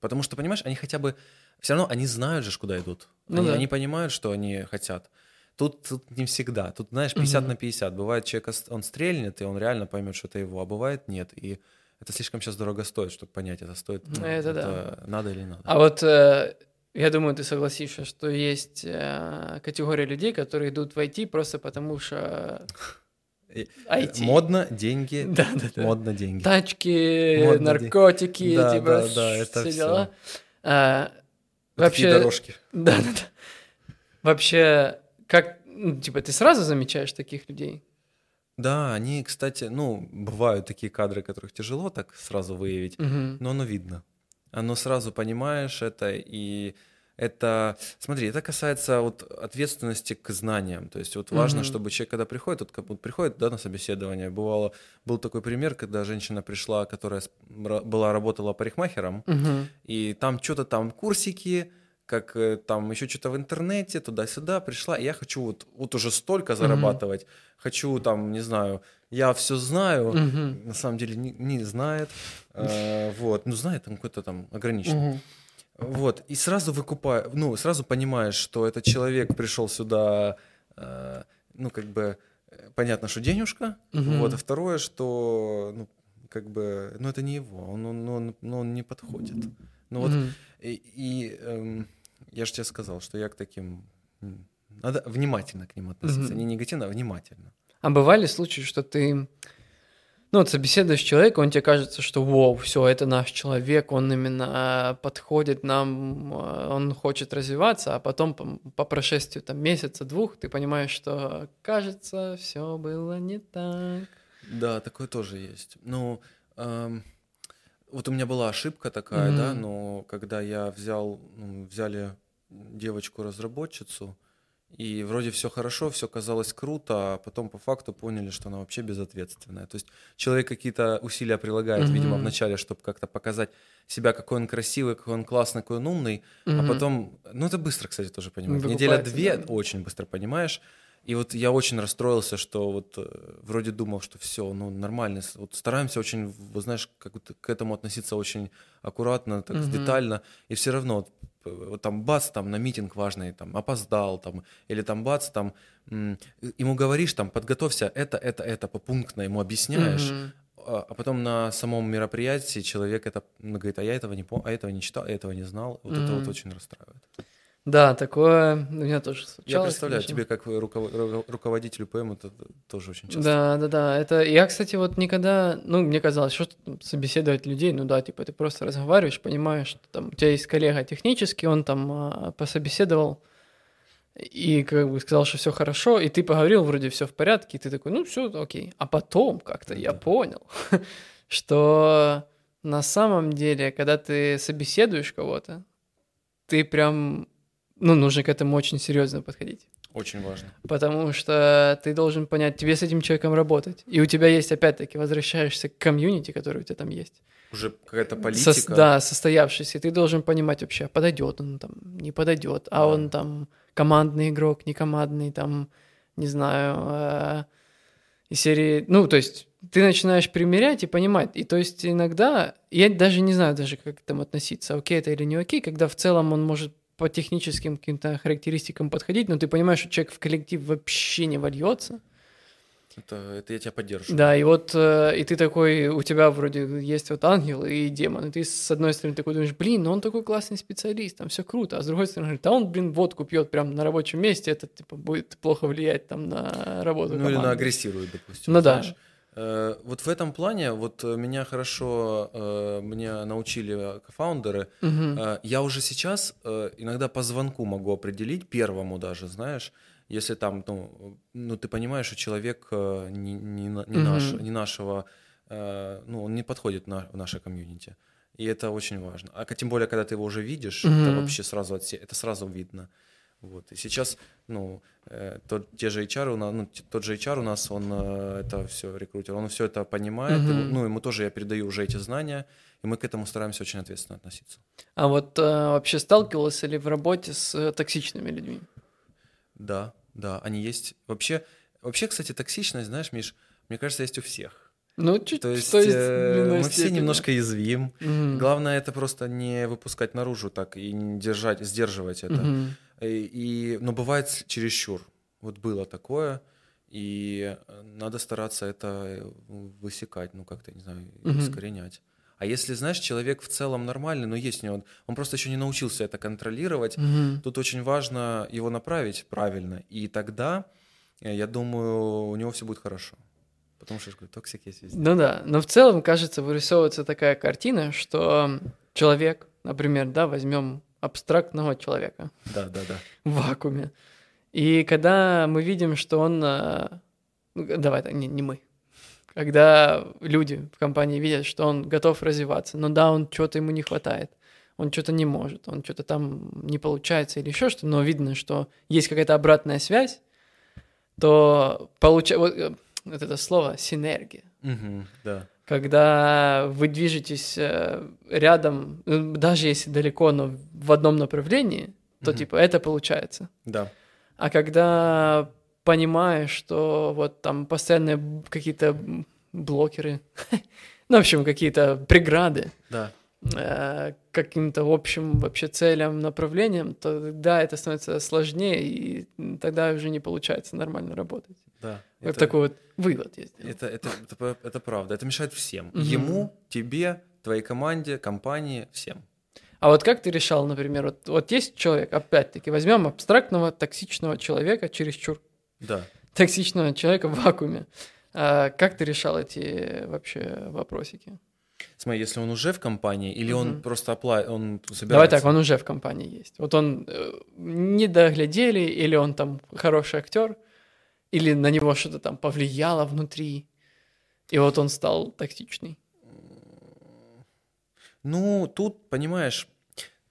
Потому что, понимаешь, они хотя бы... Все равно они знают же, куда идут.
Ну
они,
да.
они понимают, что они хотят. Тут, тут не всегда. Тут, знаешь, 50
Мгм.
на 50. Бывает, человек, он стрельнет, и он реально поймет, что это его, а бывает нет. И это слишком сейчас дорого стоит, чтобы понять, это стоит, ну,
Это да.
надо или не надо.
А вот э, я думаю, ты согласишься, что есть э, категория людей, которые идут в IT просто потому что IT.
Модно, деньги,
Да, да, да.
модно, деньги.
Тачки,
Модно,
наркотики,
Да,
типа
да, да, это
все дела. А,
Вот
вообще,
дорожки.
да, да, да. Вообще, как, ну, типа, ты сразу замечаешь таких людей?
Да, они, кстати, ну, бывают такие кадры, которых тяжело так сразу выявить,
Мгм.
но оно видно. Оно сразу понимаешь это, и это, смотри, это касается вот ответственности к знаниям. То есть вот важно,
Мгм.
чтобы человек, когда приходит, вот как вот приходит, да, на собеседование, бывало, был такой пример, когда женщина пришла, которая была, работала парикмахером,
Мгм.
и там что-то там курсики, как э, там еще что-то в интернете, туда-сюда пришла, и я хочу вот, вот уже столько зарабатывать, хочу там, не знаю, я все знаю,
Мгм.
на самом деле не, не знает, э, вот, ну знает там какой-то там ограниченный.
Мгм.
Вот, и сразу выкупаю, ну, сразу понимаешь, что этот человек пришел сюда, э, ну, как бы, э, понятно, что денежка,
Мгм.
вот, а второе, что, ну, как бы, ну, это не его, он, он, он, ну, он не подходит. Ну, вот,
Мгм.
и, и, эм, я же тебе сказал, что я к таким, надо внимательно к ним относиться,
Мгм.
не негативно, а внимательно.
А бывали случаи, что ты, ну, вот собеседуешь человека, он тебе кажется, что, вау, все, это наш человек, он именно а, подходит нам, а, он хочет развиваться, а потом по, по прошествию там месяца, двух, ты понимаешь, что, кажется, все было не так.
Да, такое тоже есть. Ну, эм, вот у меня была ошибка такая, да,
Мгм.
но когда я взял, ну, взяли девочку-разработчицу, и вроде все хорошо, все казалось круто, а потом по факту поняли, что она вообще безответственная. То есть человек какие-то усилия прилагает, видимо,
Мгм.
вначале, чтобы как-то показать себя, какой он красивый, какой он классный, какой он умный, а
Мгм.
потом, ну это быстро, кстати, тоже понимать.
Выкупается,
Неделя-две
да.
очень быстро понимаешь. И вот я очень расстроился, что вот э, вроде думал, что все, ну нормально, вот стараемся очень, вот знаешь, как вот к этому относиться очень аккуратно, так
Мгм.
детально, и все равно вот, вот там бац, там на митинг важный, там опоздал, там, или там бац, там ему говоришь, там подготовься, это, это, это, попунктно ему объясняешь,
Мгм.
а а потом на самом мероприятии человек это говорит, а я этого не помню, а этого не читал, я этого не знал. Вот это вот очень расстраивает.
Да, такое у меня тоже случалось.
Я представляю,
конечно.
тебе как руково- ру- руководителю ПМ это тоже очень часто.
Да, да, да. Это я, кстати, вот никогда, ну, мне казалось, что собеседовать людей, ну да, типа ты просто разговариваешь, понимаешь, что там у тебя есть коллега технический, он там а, пособеседовал и как бы сказал, что все хорошо, и ты поговорил, вроде все в порядке, и ты такой, ну все, окей. А потом как-то я
Да.
понял, что на самом деле, когда ты собеседуешь кого-то, ты прям, ну, нужно к этому очень серьезно подходить.
Очень важно.
Потому что ты должен понять, тебе с этим человеком работать. И у тебя есть, опять-таки, возвращаешься к комьюнити, который у тебя там есть.
Уже какая-то политика.
да, состоявшийся. И ты должен понимать вообще, подойдет он там, не подойдет. А
Да.
он там командный игрок, не командный, там, не знаю, э, из серии... Ну, то есть ты начинаешь примерять и понимать. И то есть иногда, я даже не знаю даже, как к этому относиться, окей это или не окей, когда в целом он может по техническим каким-то характеристикам подходить, но ты понимаешь, что человек в коллектив вообще не вольется.
Это, это я тебя поддерживаю.
Да, и вот э, и ты такой, у тебя вроде есть вот ангел и демон, и ты с одной стороны такой думаешь, блин, ну он такой классный специалист, там все круто, а с другой стороны, да он, блин, водку пьет прямо на рабочем месте, это типа будет плохо влиять там на работу
Ну или на
команды.
агрессирует, допустим.
Ну да.
знаешь. Э, Вот в этом плане, вот э, меня хорошо, э, меня научили э, кофаундеры. Э, Я уже сейчас э, иногда по звонку могу определить, первому даже, знаешь, если там, ну, ну ты понимаешь, что человек э, не, не, не,
Мгм.
наш, не нашего, э, ну, он не подходит на, в наше комьюнити. И это очень важно. А тем более, когда ты его уже видишь, это
Мгм.
вообще сразу отсе... это сразу видно. Вот. И сейчас, ну, э, тот, те же HR у нас, ну, тот же HR у нас, он э, это все рекрутер, он все это понимает,
Мгм.
ему- ну, ему тоже я передаю уже эти знания, и мы к этому стараемся очень ответственно относиться.
А вот э, вообще сталкивался ли в работе с э, токсичными людьми?
Да, да, они есть. Вообще, вообще, кстати, токсичность, знаешь, Миш, мне кажется, есть у всех.
Ну, чуть
То есть
есть,
э, мы все немножко язвим.
Мгм.
Главное это просто не выпускать наружу так и не держать, сдерживать это.
Мгм.
И, и- но бывает чересчур. Вот было такое, и надо стараться это высекать, ну как-то, не знаю,
Мгм.
искоренять. А если, знаешь, человек в целом нормальный, но есть у него, он просто еще не научился это контролировать,
Мгм.
Тут очень важно его направить правильно, и тогда, э, я думаю, у него все будет хорошо. Потому что, я говорю, toxic есть везде.
Ну да, но в целом, кажется, вырисовывается такая картина, что человек, например, да, возьмем абстрактного человека
Да, да, да.
в вакууме, и когда мы видим, что он... а, ну, Давай, не, не мы. Когда люди в компании видят, что он готов развиваться, но да, он чего-то ему не хватает, он что-то не может, он что-то там не получается или еще что-то, но видно, что есть какая-то обратная связь, то получается... Вот, э, вот это слово «синергия».
Мгм, да.
Когда вы движетесь э, рядом, ну, даже если далеко, но в одном направлении, то
Мгм.
типа это получается.
Да.
А когда понимаешь, что вот там постоянные какие-то блокеры, ну, в общем, какие-то преграды
Да.
Э, каким-то общим вообще целям, направлениям, то да, это становится сложнее, и тогда уже не получается нормально работать.
Да.
Вот
Это-
такой вот вывод я сделал.
Это, это, это, это правда. Это мешает всем.
Мгм.
Ему, тебе, твоей команде, компании, всем.
А вот как ты решал, например, вот, вот есть человек, опять-таки, возьмем абстрактного токсичного человека, чересчур
Да.
токсичного человека в вакууме. А как ты решал эти вообще вопросики?
Смотри, если он уже в компании, или он
Мгм.
просто опла... он собирается...
Давай так, он уже в компании есть. Вот он э, не доглядели, или он там хороший актер, или на него что-то там повлияло внутри, и вот он стал токсичный.
Ну, тут, понимаешь,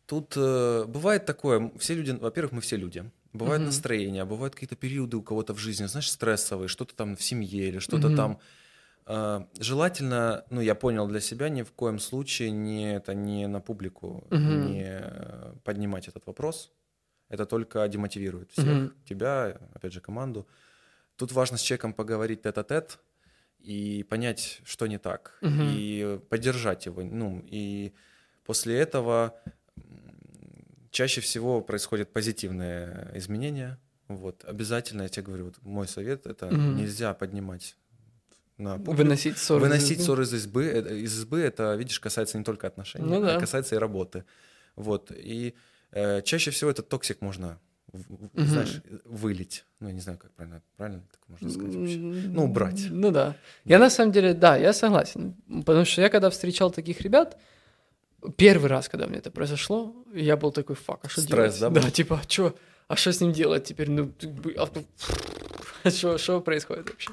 тут э, бывает такое, все люди, во-первых, мы все люди. Бывают
Мгм.
настроения, бывают какие-то периоды у кого-то в жизни, знаешь, стрессовые, что-то там в семье или что-то
Мгм.
там. Э, желательно, ну, я понял для себя, ни в коем случае не это не на публику,
Мгм.
не э, поднимать этот вопрос. Это только демотивирует всех,
Мгм.
тебя, опять же, команду. Тут важно с человеком поговорить тет-а-тет и понять, что не так,
Мгм.
и поддержать его. Ну, и после этого чаще всего происходят позитивные изменения. Вот. Обязательно, я тебе говорю, вот мой совет, это
Мгм.
нельзя поднимать на публику.
Выносить ссоры. из
Выносить
избы.
ссоры из избы, э, из избы, это, видишь, касается не только отношений,
Ну да.
а касается и работы. Вот. И э, чаще всего этот toxic можно,
Мгм.
знаешь, вылить. Ну, я не знаю, как правильно, правильно так можно сказать вообще. Ну, убрать.
Ну да. Я на самом деле, да, я согласен. Потому что я когда встречал таких ребят, первый раз, когда мне это произошло, я был такой, fuck, а что
Стресс,
делать?
да,
Да, типа, а что, а что с ним делать теперь? Ну, а что, что происходит вообще?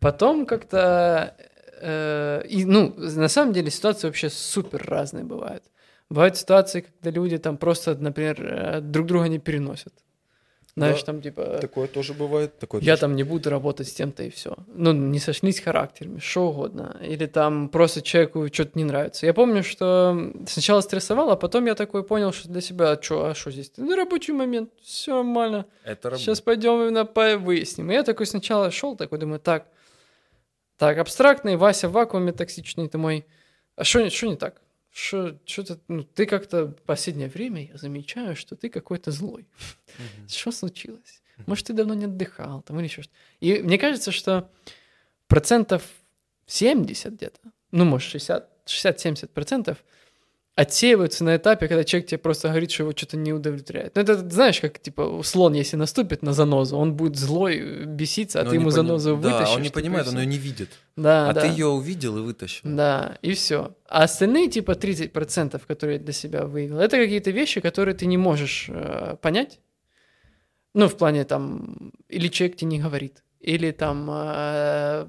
Потом как-то, э, и, ну, на самом деле ситуации вообще супер разные бывают. Бывают ситуации, когда люди там просто, например, э, друг друга не переносят. Знаешь,
Да.
там типа...
Такое тоже бывает. Такое
Я
тоже.
там не буду работать с тем-то и все. Ну, не сошлись характерами, что угодно. Или там просто человеку что-то не нравится. Я помню, что сначала стрессовал, а потом я такой понял, что для себя, а что, а что здесь? Ну, рабочий момент, все нормально.
Это работа.
Сейчас пойдем именно по- выясним. И я такой сначала шел, такой думаю, так, так, абстрактный, Вася в вакууме токсичный, ты мой. А что не так? Что-то, ну, ты как-то в последнее время, я замечаю, что ты какой-то злой. Что случилось? Может, ты давно не отдыхал, там или еще что-то. И мне кажется, что процентов 70 где-то, ну, может, 60, 60-70 процентов отсеиваются на этапе, когда человек тебе просто говорит, что его что-то не удовлетворяет. Ну, это, знаешь, как, типа, слон, если наступит на занозу, он будет злой, беситься, а
Но
ты ему
не пони-
занозу
Да,
вытащишь.
он не понимает, он ее не видит.
Да,
а
да.
ты ее увидел и вытащил.
Да, и все. А остальные, типа, 30%, которые для себя выявил, это какие-то вещи, которые ты не можешь э, понять. Ну, в плане там, или человек тебе не говорит, или там э,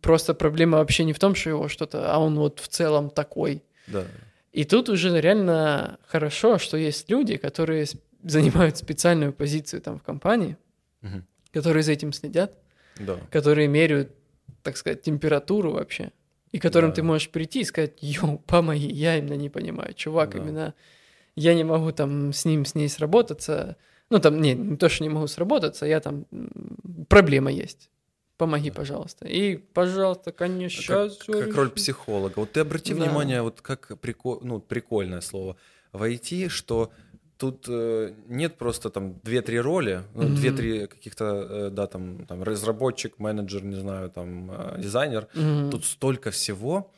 просто проблема вообще не в том, что его что-то, а он вот в целом такой.
Да.
И тут уже реально хорошо, что есть люди, которые занимают специальную позицию там в компании,
Мгм.
которые за этим следят,
Да.
которые меряют, так сказать, температуру вообще, и которым
Да.
ты можешь прийти и сказать, йоу, помоги, я именно не понимаю, чувак,
Да.
именно я не могу там с ним, с ней сработаться, ну там, не, не то, что не могу сработаться, я там, проблема есть, помоги,
Да.
пожалуйста. И, пожалуйста, конечно,
Как,
щас
как
всё
роль психолога. Вот ты обрати
Да.
внимание, вот как прико... ну, прикольное слово в IT, что тут э, нет просто там 2-3 роли, ну,
Мгм.
2-3 каких-то, э, да, там, там, разработчик, менеджер, не знаю, там, э, дизайнер.
Мгм.
Тут столько всего,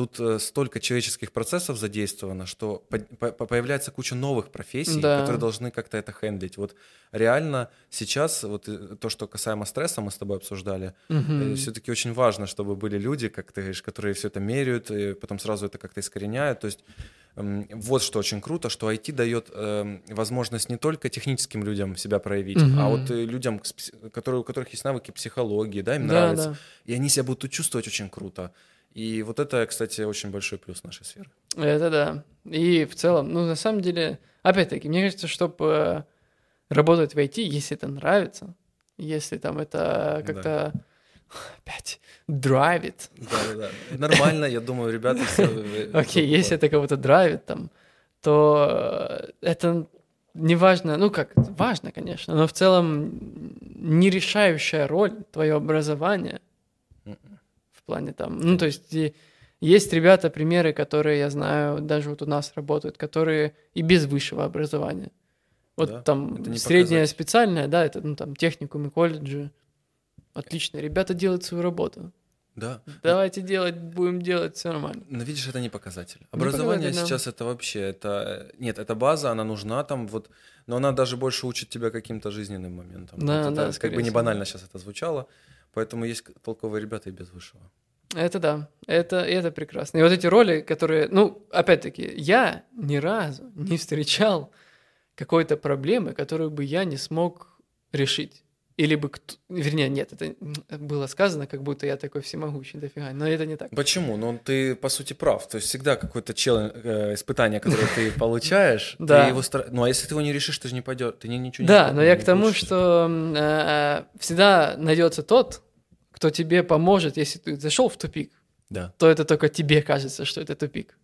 тут э, столько человеческих процессов задействовано, что по- по- появляется куча новых профессий,
Да.
которые должны как-то это хендлить. Вот реально сейчас, вот э, то, что касаемо стресса, мы с тобой обсуждали,
Мгм.
все-таки очень важно, чтобы были люди, как ты говоришь, которые все это меряют, и потом сразу это как-то искореняют. То есть вот что очень круто, что IT дает эм, возможность не только техническим людям себя проявить, а
Мгм.
вот э, людям, которые, у которых есть навыки психологии, да, им
Да,
нравится,
да.
и они себя будут чувствовать очень круто. И вот это, кстати, очень большой плюс нашей сферы.
Это да. И в целом, ну, на самом деле, опять-таки, мне кажется, чтобы работать в IT, если это нравится, если там это как-то опять драйвит.
Да, да, да. Нормально, я думаю, ребята все. э,
Окей, если это кого-то драйвит там, то э, это не важно, ну как, важно, конечно, но в целом не решающая роль твое образование в плане там, ну то есть есть ребята, примеры, которые я знаю, даже вот у нас работают, которые и без высшего образования. Вот
Да,
там
это не
среднее
показатель.
специальное, да, это ну там техникум и колледжи. Отлично, ребята делают свою работу.
Да.
Давайте делать, будем делать, все нормально.
Но видишь, это не показатель.
Не
Образование
показатель, да.
сейчас это вообще, это нет, это база, она нужна там вот, но она даже больше учит тебя каким-то жизненным моментам.
Да,
Вот это,
да,
как бы не банально сейчас это звучало, поэтому есть толковые ребята и без высшего.
Это да, это, это прекрасно. И вот эти роли, которые, ну, опять-таки, я ни разу не встречал какой-то проблемы, которую бы я не смог решить. Или бы кто... Вернее, нет, это было сказано, как будто я такой всемогущий, дофига. Но это не так.
Почему? Ну ты по сути прав. То есть всегда какое-то челлен- э, испытание, которое ты получаешь, ты
Да.
его стар- Ну а если ты его не решишь, ты же не пойдешь, ты ни- ничего не
Да, но я к тому, что м, э, всегда найдется тот, кто тебе поможет, если ты зашел в тупик,
Да.
то это только тебе кажется, что это тупик.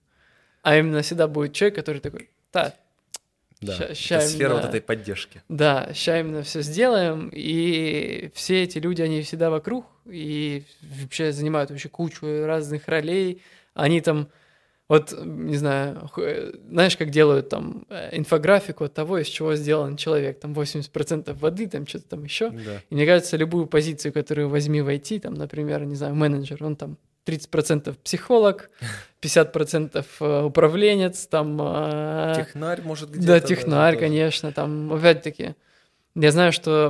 А именно всегда будет человек, который такой, так,
Да.
Ща-
Это
ща
сфера вот
именно-
этой поддержки.
Да, сейчас именно все сделаем, и все эти люди, они всегда вокруг, и вообще занимают вообще кучу разных ролей, они там, вот, не знаю, э, знаешь, как делают там э, инфографику от того, из чего сделан человек, там 80% воды, там что-то там еще,
Да.
и мне кажется, любую позицию, которую возьми в IT, там, например, не знаю, менеджер, он там 30% психолог, 50% э, управленец, там... э,
Технарь, может, где-то.
да, технарь, конечно, там, опять-таки, я знаю, что,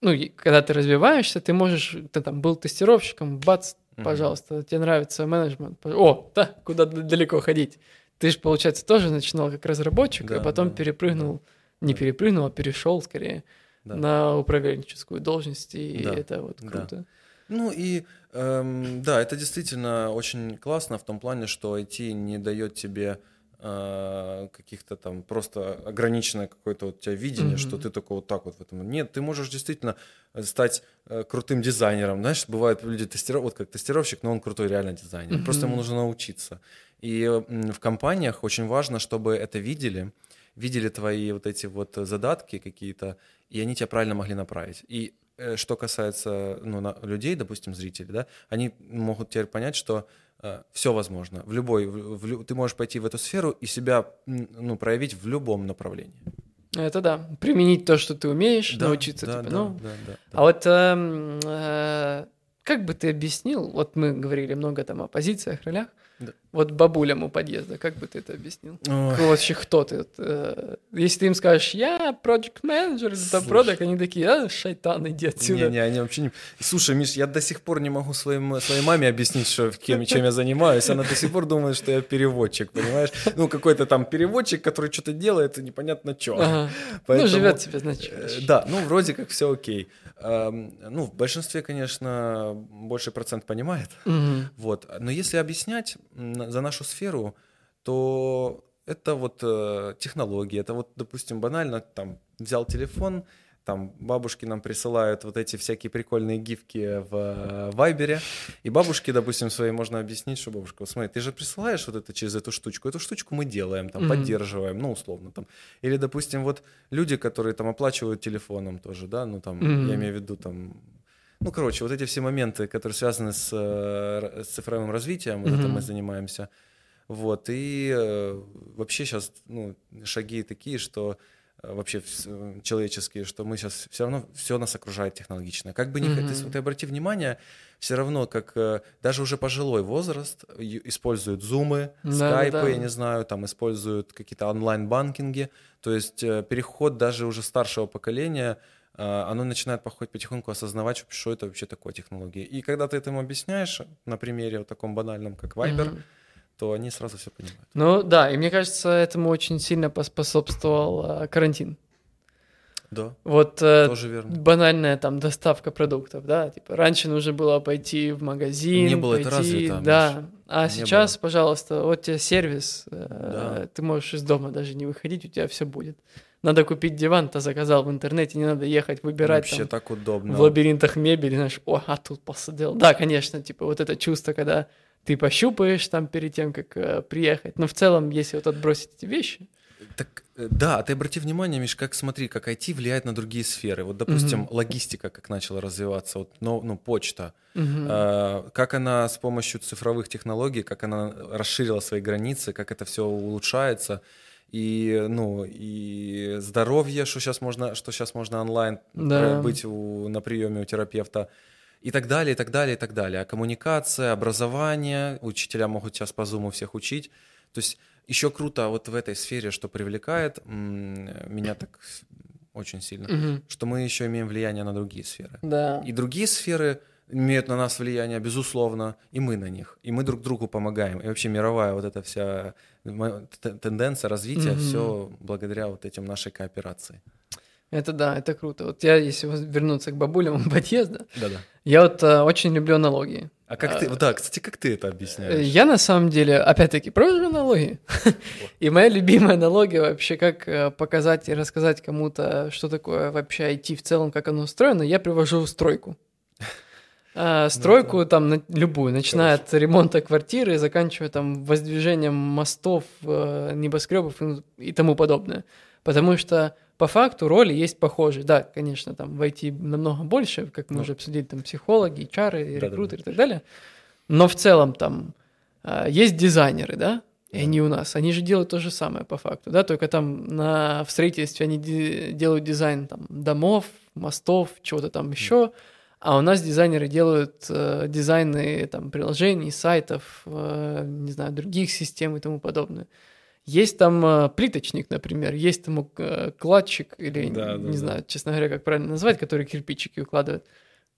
ну, когда ты развиваешься, ты можешь, ты там был тестировщиком, бац,
Мгм.
пожалуйста, тебе нравится менеджмент, о, да, куда далеко ходить. Ты же, получается, тоже начинал как разработчик,
Да,
а потом
да,
перепрыгнул, не
да.
перепрыгнул, а перешел скорее
Да.
на управленческую должность, и
Да,
это вот
да.
круто.
Ну и эм, да, это действительно очень классно в том плане, что IT не дает тебе э, каких-то там просто ограниченное какое-то вот у тебя видение, что
Мгм.
ты только вот так вот в этом. Нет, ты можешь действительно э, стать э, крутым дизайнером. Знаешь, бывают люди тестировщик, вот как тестировщик, но он крутой реально дизайнер. Просто ему нужно научиться. И м, в компаниях очень важно, чтобы это видели, видели твои вот эти вот задатки какие-то, и они тебя правильно могли направить. И э, что касается ну, людей, допустим, зрителей, да, они могут теперь понять, что все возможно. В любой, в- в ты можешь пойти в эту сферу и себя ну, проявить в любом направлении.
Это да, применить то, что ты умеешь,
Да,
научиться,
да,
типа,
да,
ну,
да, да, да.
А вот эм, э, как бы ты объяснил, вот мы говорили много там о позициях, ролях,
Да.
вот бабулям у подъезда, как бы ты это объяснил?
Ой,
Вообще кто ты? Э, если ты им скажешь, я project менеджер, это
Слушай.
продак, они такие, а, шайтан, иди отсюда.
Не, не, они вообще не... Слушай, Миш, я до сих пор не могу своим, своей маме объяснить, что, кем, чем я занимаюсь. Она до сих пор думает, что я переводчик, понимаешь? Ну, какой-то там переводчик, который что-то делает, и непонятно что.
Ага. Ну, живет себе, значит.
Э, Да, ну, вроде как все окей. Эм, Ну, в большинстве, конечно, больше процент понимает.
Мгм.
Вот. Но если объяснять за нашу сферу, то это вот э, технологии. Это вот, допустим, банально, там, взял телефон, там бабушки нам присылают вот эти всякие прикольные гифки в э, Вайбере, и бабушке, допустим, своей можно объяснить, что бабушка, вот смотри, ты же присылаешь вот это через эту штучку, эту штучку мы делаем, там,
Мгм.
поддерживаем, ну, условно, там. Или, допустим, вот люди, которые там оплачивают телефоном тоже, да, ну, там,
Мгм.
я имею в виду, там, ну, короче, вот эти все моменты, которые связаны с, э, с цифровым развитием, вот это мы занимаемся, Вот, и э, вообще сейчас ну, шаги такие, что вообще вс- человеческие, что мы сейчас все равно все нас окружает технологично. Как бы ни
Мгм.
ты, ты обрати внимание, все равно как э, даже уже пожилой возраст используют зумы,
Да,
скайпы,
да, да.
я не знаю, там используют какие-то онлайн-банкинги. То есть э, переход даже уже старшего поколения, э, оно начинает походить потихоньку осознавать, что это вообще такое технологии. И когда ты этому объясняешь на примере вот таком банальном, как Viber,
Мгм.
То они сразу все понимают.
Ну да, и мне кажется, этому очень сильно поспособствовал э, карантин.
Да,
Вот э,
тоже верно.
банальная там доставка продуктов, да, типа раньше нужно было пойти в магазин,
Не было это
пойти,
развито,
да,
Миш.
а
Не
сейчас,
было.
пожалуйста, вот тебе сервис, э,
Да.
ты можешь из дома даже не выходить, у тебя все будет. Надо купить диван, то заказал в интернете, не надо ехать выбирать
Вообще
там,
так удобно.
в лабиринтах мебели, знаешь, о, а тут посадил. Да, конечно, типа вот это чувство, когда ты пощупаешь там перед тем, как э, приехать. Но в целом, если вот отбросить эти вещи,
Так, э, да, ты обрати внимание, Миш, как смотри, как IT влияет на другие сферы. Вот, допустим,
Мгм.
логистика, как начала развиваться, вот, ну, ну, почта,
мгм,
Э, как она с помощью цифровых технологий, как она расширила свои границы, как это все улучшается. И, ну, и здоровье, что сейчас можно, что сейчас можно онлайн
Да.
э, быть у- на приеме у терапевта. И так далее, и так далее, и так далее. А коммуникация, образование, учителя могут сейчас по зуму всех учить. То есть еще круто вот в этой сфере, что привлекает меня так очень сильно,
мгм,
что мы еще имеем влияние на другие сферы.
да,
И другие сферы имеют на нас влияние, безусловно, и мы на них. И мы друг другу помогаем. И вообще мировая вот эта вся тенденция развития,
Мгм.
все благодаря вот этим нашей кооперации.
Это да, это круто. Вот я, если вернуться к бабулям подъезда,
Да-да.
я вот э, очень люблю аналогии.
А как
А,
ты, да, кстати, как ты это объясняешь?
Я на самом деле, опять-таки, провожу аналогии. И моя любимая аналогия вообще, как э, показать и рассказать кому-то, что такое вообще IT в целом, как оно устроено, я привожу стройку. А, Стройку там на- любую, начиная от ремонта квартиры, заканчивая там воздвижением мостов, э, небоскребов и- и тому подобное. Потому что по факту роли есть похожие. Да, конечно, там в IT намного больше, как мы
Ну.
уже обсудили, там психологи, HR,
Да-да-да.
рекрутеры и так далее. Но в целом там а, есть дизайнеры, да, и
Да.
они у нас, они же делают то же самое по факту, да, только там на, в строительстве они ди- делают дизайн там домов, мостов, чего-то там еще, а у нас дизайнеры делают э, дизайны там приложений, сайтов, э, не знаю, других систем и тому подобное. Есть там э, плиточник, например, есть там э, кладчик или
Да, да,
не
да.
знаю, честно говоря, как правильно назвать, который кирпичики укладывает.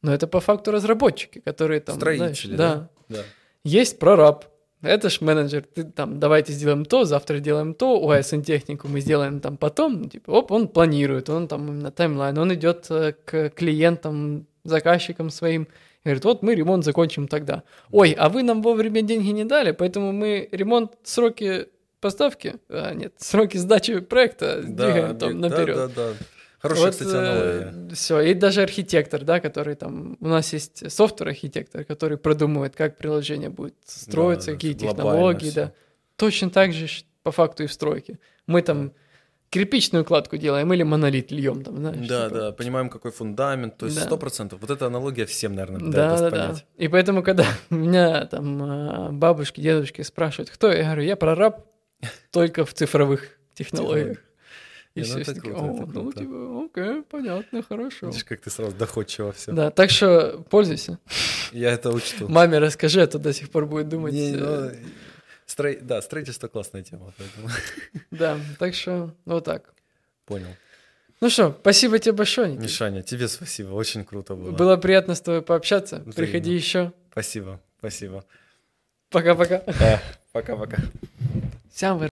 Но это по факту разработчики, которые там, знаешь,
Строители,
да,
да? Да.
есть прораб. Это ж менеджер. Ты там, давайте сделаем то, завтра делаем то, у технику мы сделаем там потом. Ну, типа, оп, он планирует, он там именно таймлайн, он идет э, к клиентам, заказчикам своим. И говорит, вот мы ремонт закончим тогда. Ой, а вы нам вовремя деньги не дали, поэтому мы ремонт, сроки поставки, а, нет, сроки сдачи проекта двигаем
да,
там
да,
наперед.
Да, да, Хорошая, кстати, аналогия.
Все, и даже архитектор, да, который там... У нас есть софтвер-архитектор, который продумывает, как приложение будет строиться,
Да,
какие технологии, да. Точно так же по факту и в стройке. Мы там кирпичную кладку делаем или монолит льем там, знаешь.
Да,
типа.
да, понимаем, какой фундамент, то есть
Да.
сто процентов. Вот эта аналогия всем, наверное,
Да, да, да.
понять.
И поэтому, когда меня там а, бабушки, дедушки спрашивают, кто я, я говорю, я прораб только в цифровых технологиях. И
ну
все
круто, это
«О, ну, типа, окей, понятно, хорошо.
Видишь, как ты сразу доходчиво все.
Да, так что пользуйся.
Я это учту.
Маме расскажи, а то до сих пор будет думать.
Не,
э,
ну, стро- Да, строительство классная тема, поэтому
Да, так что вот так.
понял.
Ну что, спасибо тебе большое. Никита.
Мишаня, тебе спасибо, очень круто было.
Было приятно с тобой пообщаться.
Взаимно.
Приходи еще.
Спасибо, спасибо.
Пока-пока.
Да, Пока-пока.
Всем вы